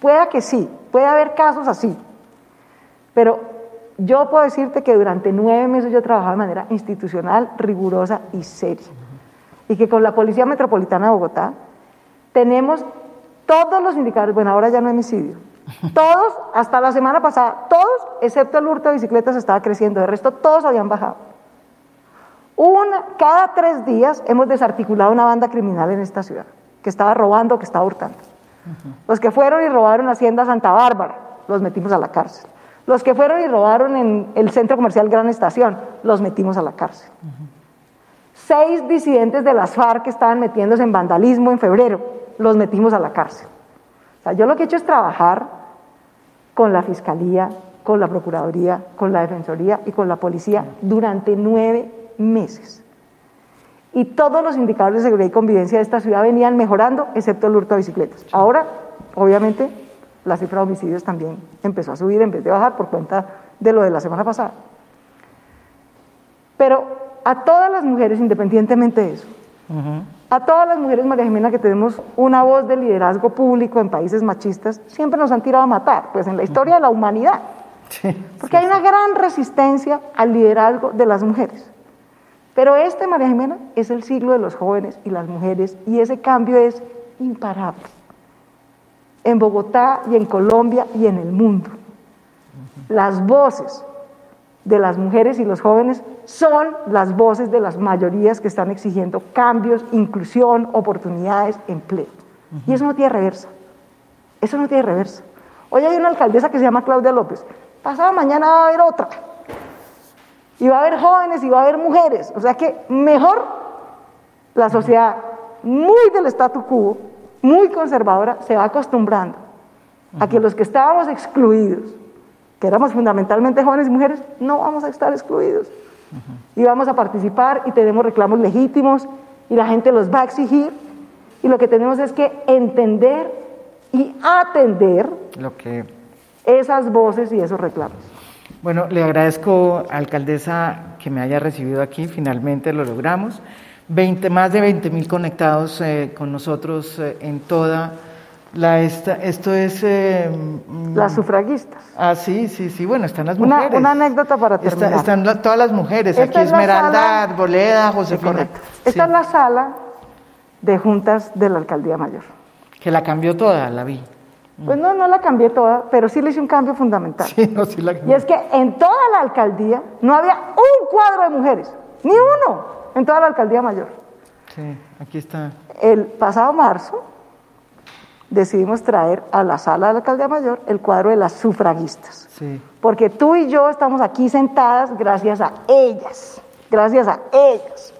Speaker 2: Pueda que sí, puede haber casos así. Pero yo puedo decirte que durante nueve meses yo he trabajado de manera institucional, rigurosa y seria. Y que con la Policía Metropolitana de Bogotá tenemos todos los indicadores, bueno, ahora ya no homicidio. Todos, hasta la semana pasada, todos, excepto el hurto de bicicletas, estaba creciendo. De resto, todos habían bajado. Una, cada tres días hemos desarticulado una banda criminal en esta ciudad, que estaba robando, que estaba hurtando. Los que fueron y robaron Hacienda Santa Bárbara, los metimos a la cárcel. Los que fueron y robaron en el centro comercial Gran Estación, los metimos a la cárcel. Seis disidentes de las FARC que estaban metiéndose en vandalismo en febrero, los metimos a la cárcel. O sea, yo lo que he hecho es trabajar con la Fiscalía, con la Procuraduría, con la Defensoría y con la Policía durante nueve meses. Y todos los indicadores de seguridad y convivencia de esta ciudad venían mejorando, excepto el hurto de bicicletas. Ahora, obviamente, la cifra de homicidios también empezó a subir en vez de bajar por cuenta de lo de la semana pasada. Pero a todas las mujeres, independientemente de eso, a todas las mujeres, María Jimena, que tenemos una voz de liderazgo público en países machistas, siempre nos han tirado a matar, pues en la historia de la humanidad. Porque hay una gran resistencia al liderazgo de las mujeres. Pero este, María Jimena, es el siglo de los jóvenes y las mujeres y ese cambio es imparable. En Bogotá y en Colombia y en el mundo. Las voces de las mujeres y los jóvenes son las voces de las mayorías que están exigiendo cambios, inclusión, oportunidades, empleo. Y eso no tiene reversa. Eso no tiene reversa. Hoy hay una alcaldesa que se llama Claudia López. Pasada mañana va a haber otra. Y va a haber jóvenes y va a haber mujeres. O sea que mejor la sociedad muy del statu quo, muy conservadora, se va acostumbrando a que los que estábamos excluidos, que éramos fundamentalmente jóvenes y mujeres, no vamos a estar excluidos. Y vamos a participar y tenemos reclamos legítimos y la gente los va a exigir. Y lo que tenemos es que entender y atender
Speaker 1: lo que...
Speaker 2: esas voces y esos reclamos.
Speaker 1: Bueno, le agradezco, alcaldesa, que me haya recibido aquí. Finalmente lo logramos. 20, más de 20 mil conectados eh, con nosotros eh, en toda la esta, esto es... Eh,
Speaker 2: mm, las sufragistas.
Speaker 1: Ah, sí, sí, sí, bueno, están las mujeres.
Speaker 2: Una anécdota para terminar.
Speaker 1: están todas las mujeres, aquí Esmeralda, Arboleda, Josefina.
Speaker 2: Esta es la sala de juntas de la Alcaldía Mayor.
Speaker 1: Que la cambió toda, la vi.
Speaker 2: Pues no, no la cambié toda, pero sí le hice un cambio fundamental.
Speaker 1: Sí, no, sí la
Speaker 2: y es que en toda la alcaldía no había un cuadro de mujeres, ni uno, en toda la alcaldía mayor.
Speaker 1: Sí, aquí está.
Speaker 2: El pasado marzo decidimos traer a la sala de la alcaldía mayor el cuadro de las sufragistas.
Speaker 1: Sí.
Speaker 2: Porque tú y yo estamos aquí sentadas gracias a ellas, gracias a ellas,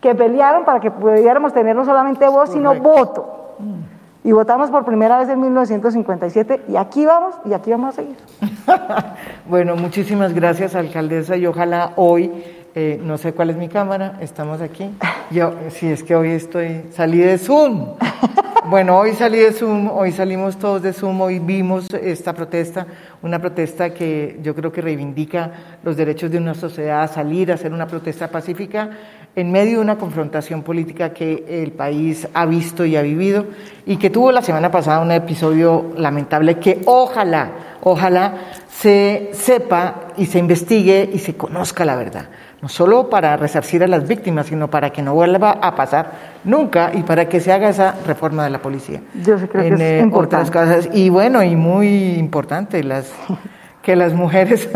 Speaker 2: que pelearon para que pudiéramos tener no solamente voz, sino voto. Y votamos por primera vez en 1957 y aquí vamos y aquí vamos a seguir.
Speaker 1: bueno, muchísimas gracias, alcaldesa, y ojalá hoy, eh, no sé cuál es mi cámara, estamos aquí. Yo, si es que hoy estoy, salí de Zoom. Bueno, hoy salí de Zoom, hoy salimos todos de Zoom, hoy vimos esta protesta, una protesta que yo creo que reivindica los derechos de una sociedad a salir a hacer una protesta pacífica en medio de una confrontación política que el país ha visto y ha vivido y que tuvo la semana pasada un episodio lamentable que ojalá, ojalá se sepa y se investigue y se conozca la verdad. No solo para resarcir a las víctimas, sino para que no vuelva a pasar nunca y para que se haga esa reforma de la policía.
Speaker 2: Yo creo que es eh,
Speaker 1: otras cosas. Y bueno, y muy importante, las que las mujeres,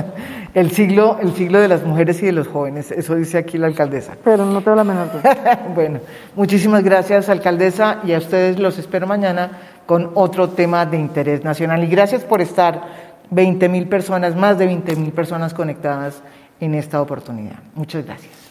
Speaker 1: el siglo, el siglo de las mujeres y de los jóvenes, eso dice aquí la alcaldesa.
Speaker 2: Pero no tengo la menor
Speaker 1: bueno, muchísimas gracias, alcaldesa, y a ustedes los espero mañana con otro tema de interés nacional. Y gracias por estar 20 mil personas, más de 20 mil personas conectadas en esta oportunidad. Muchas gracias.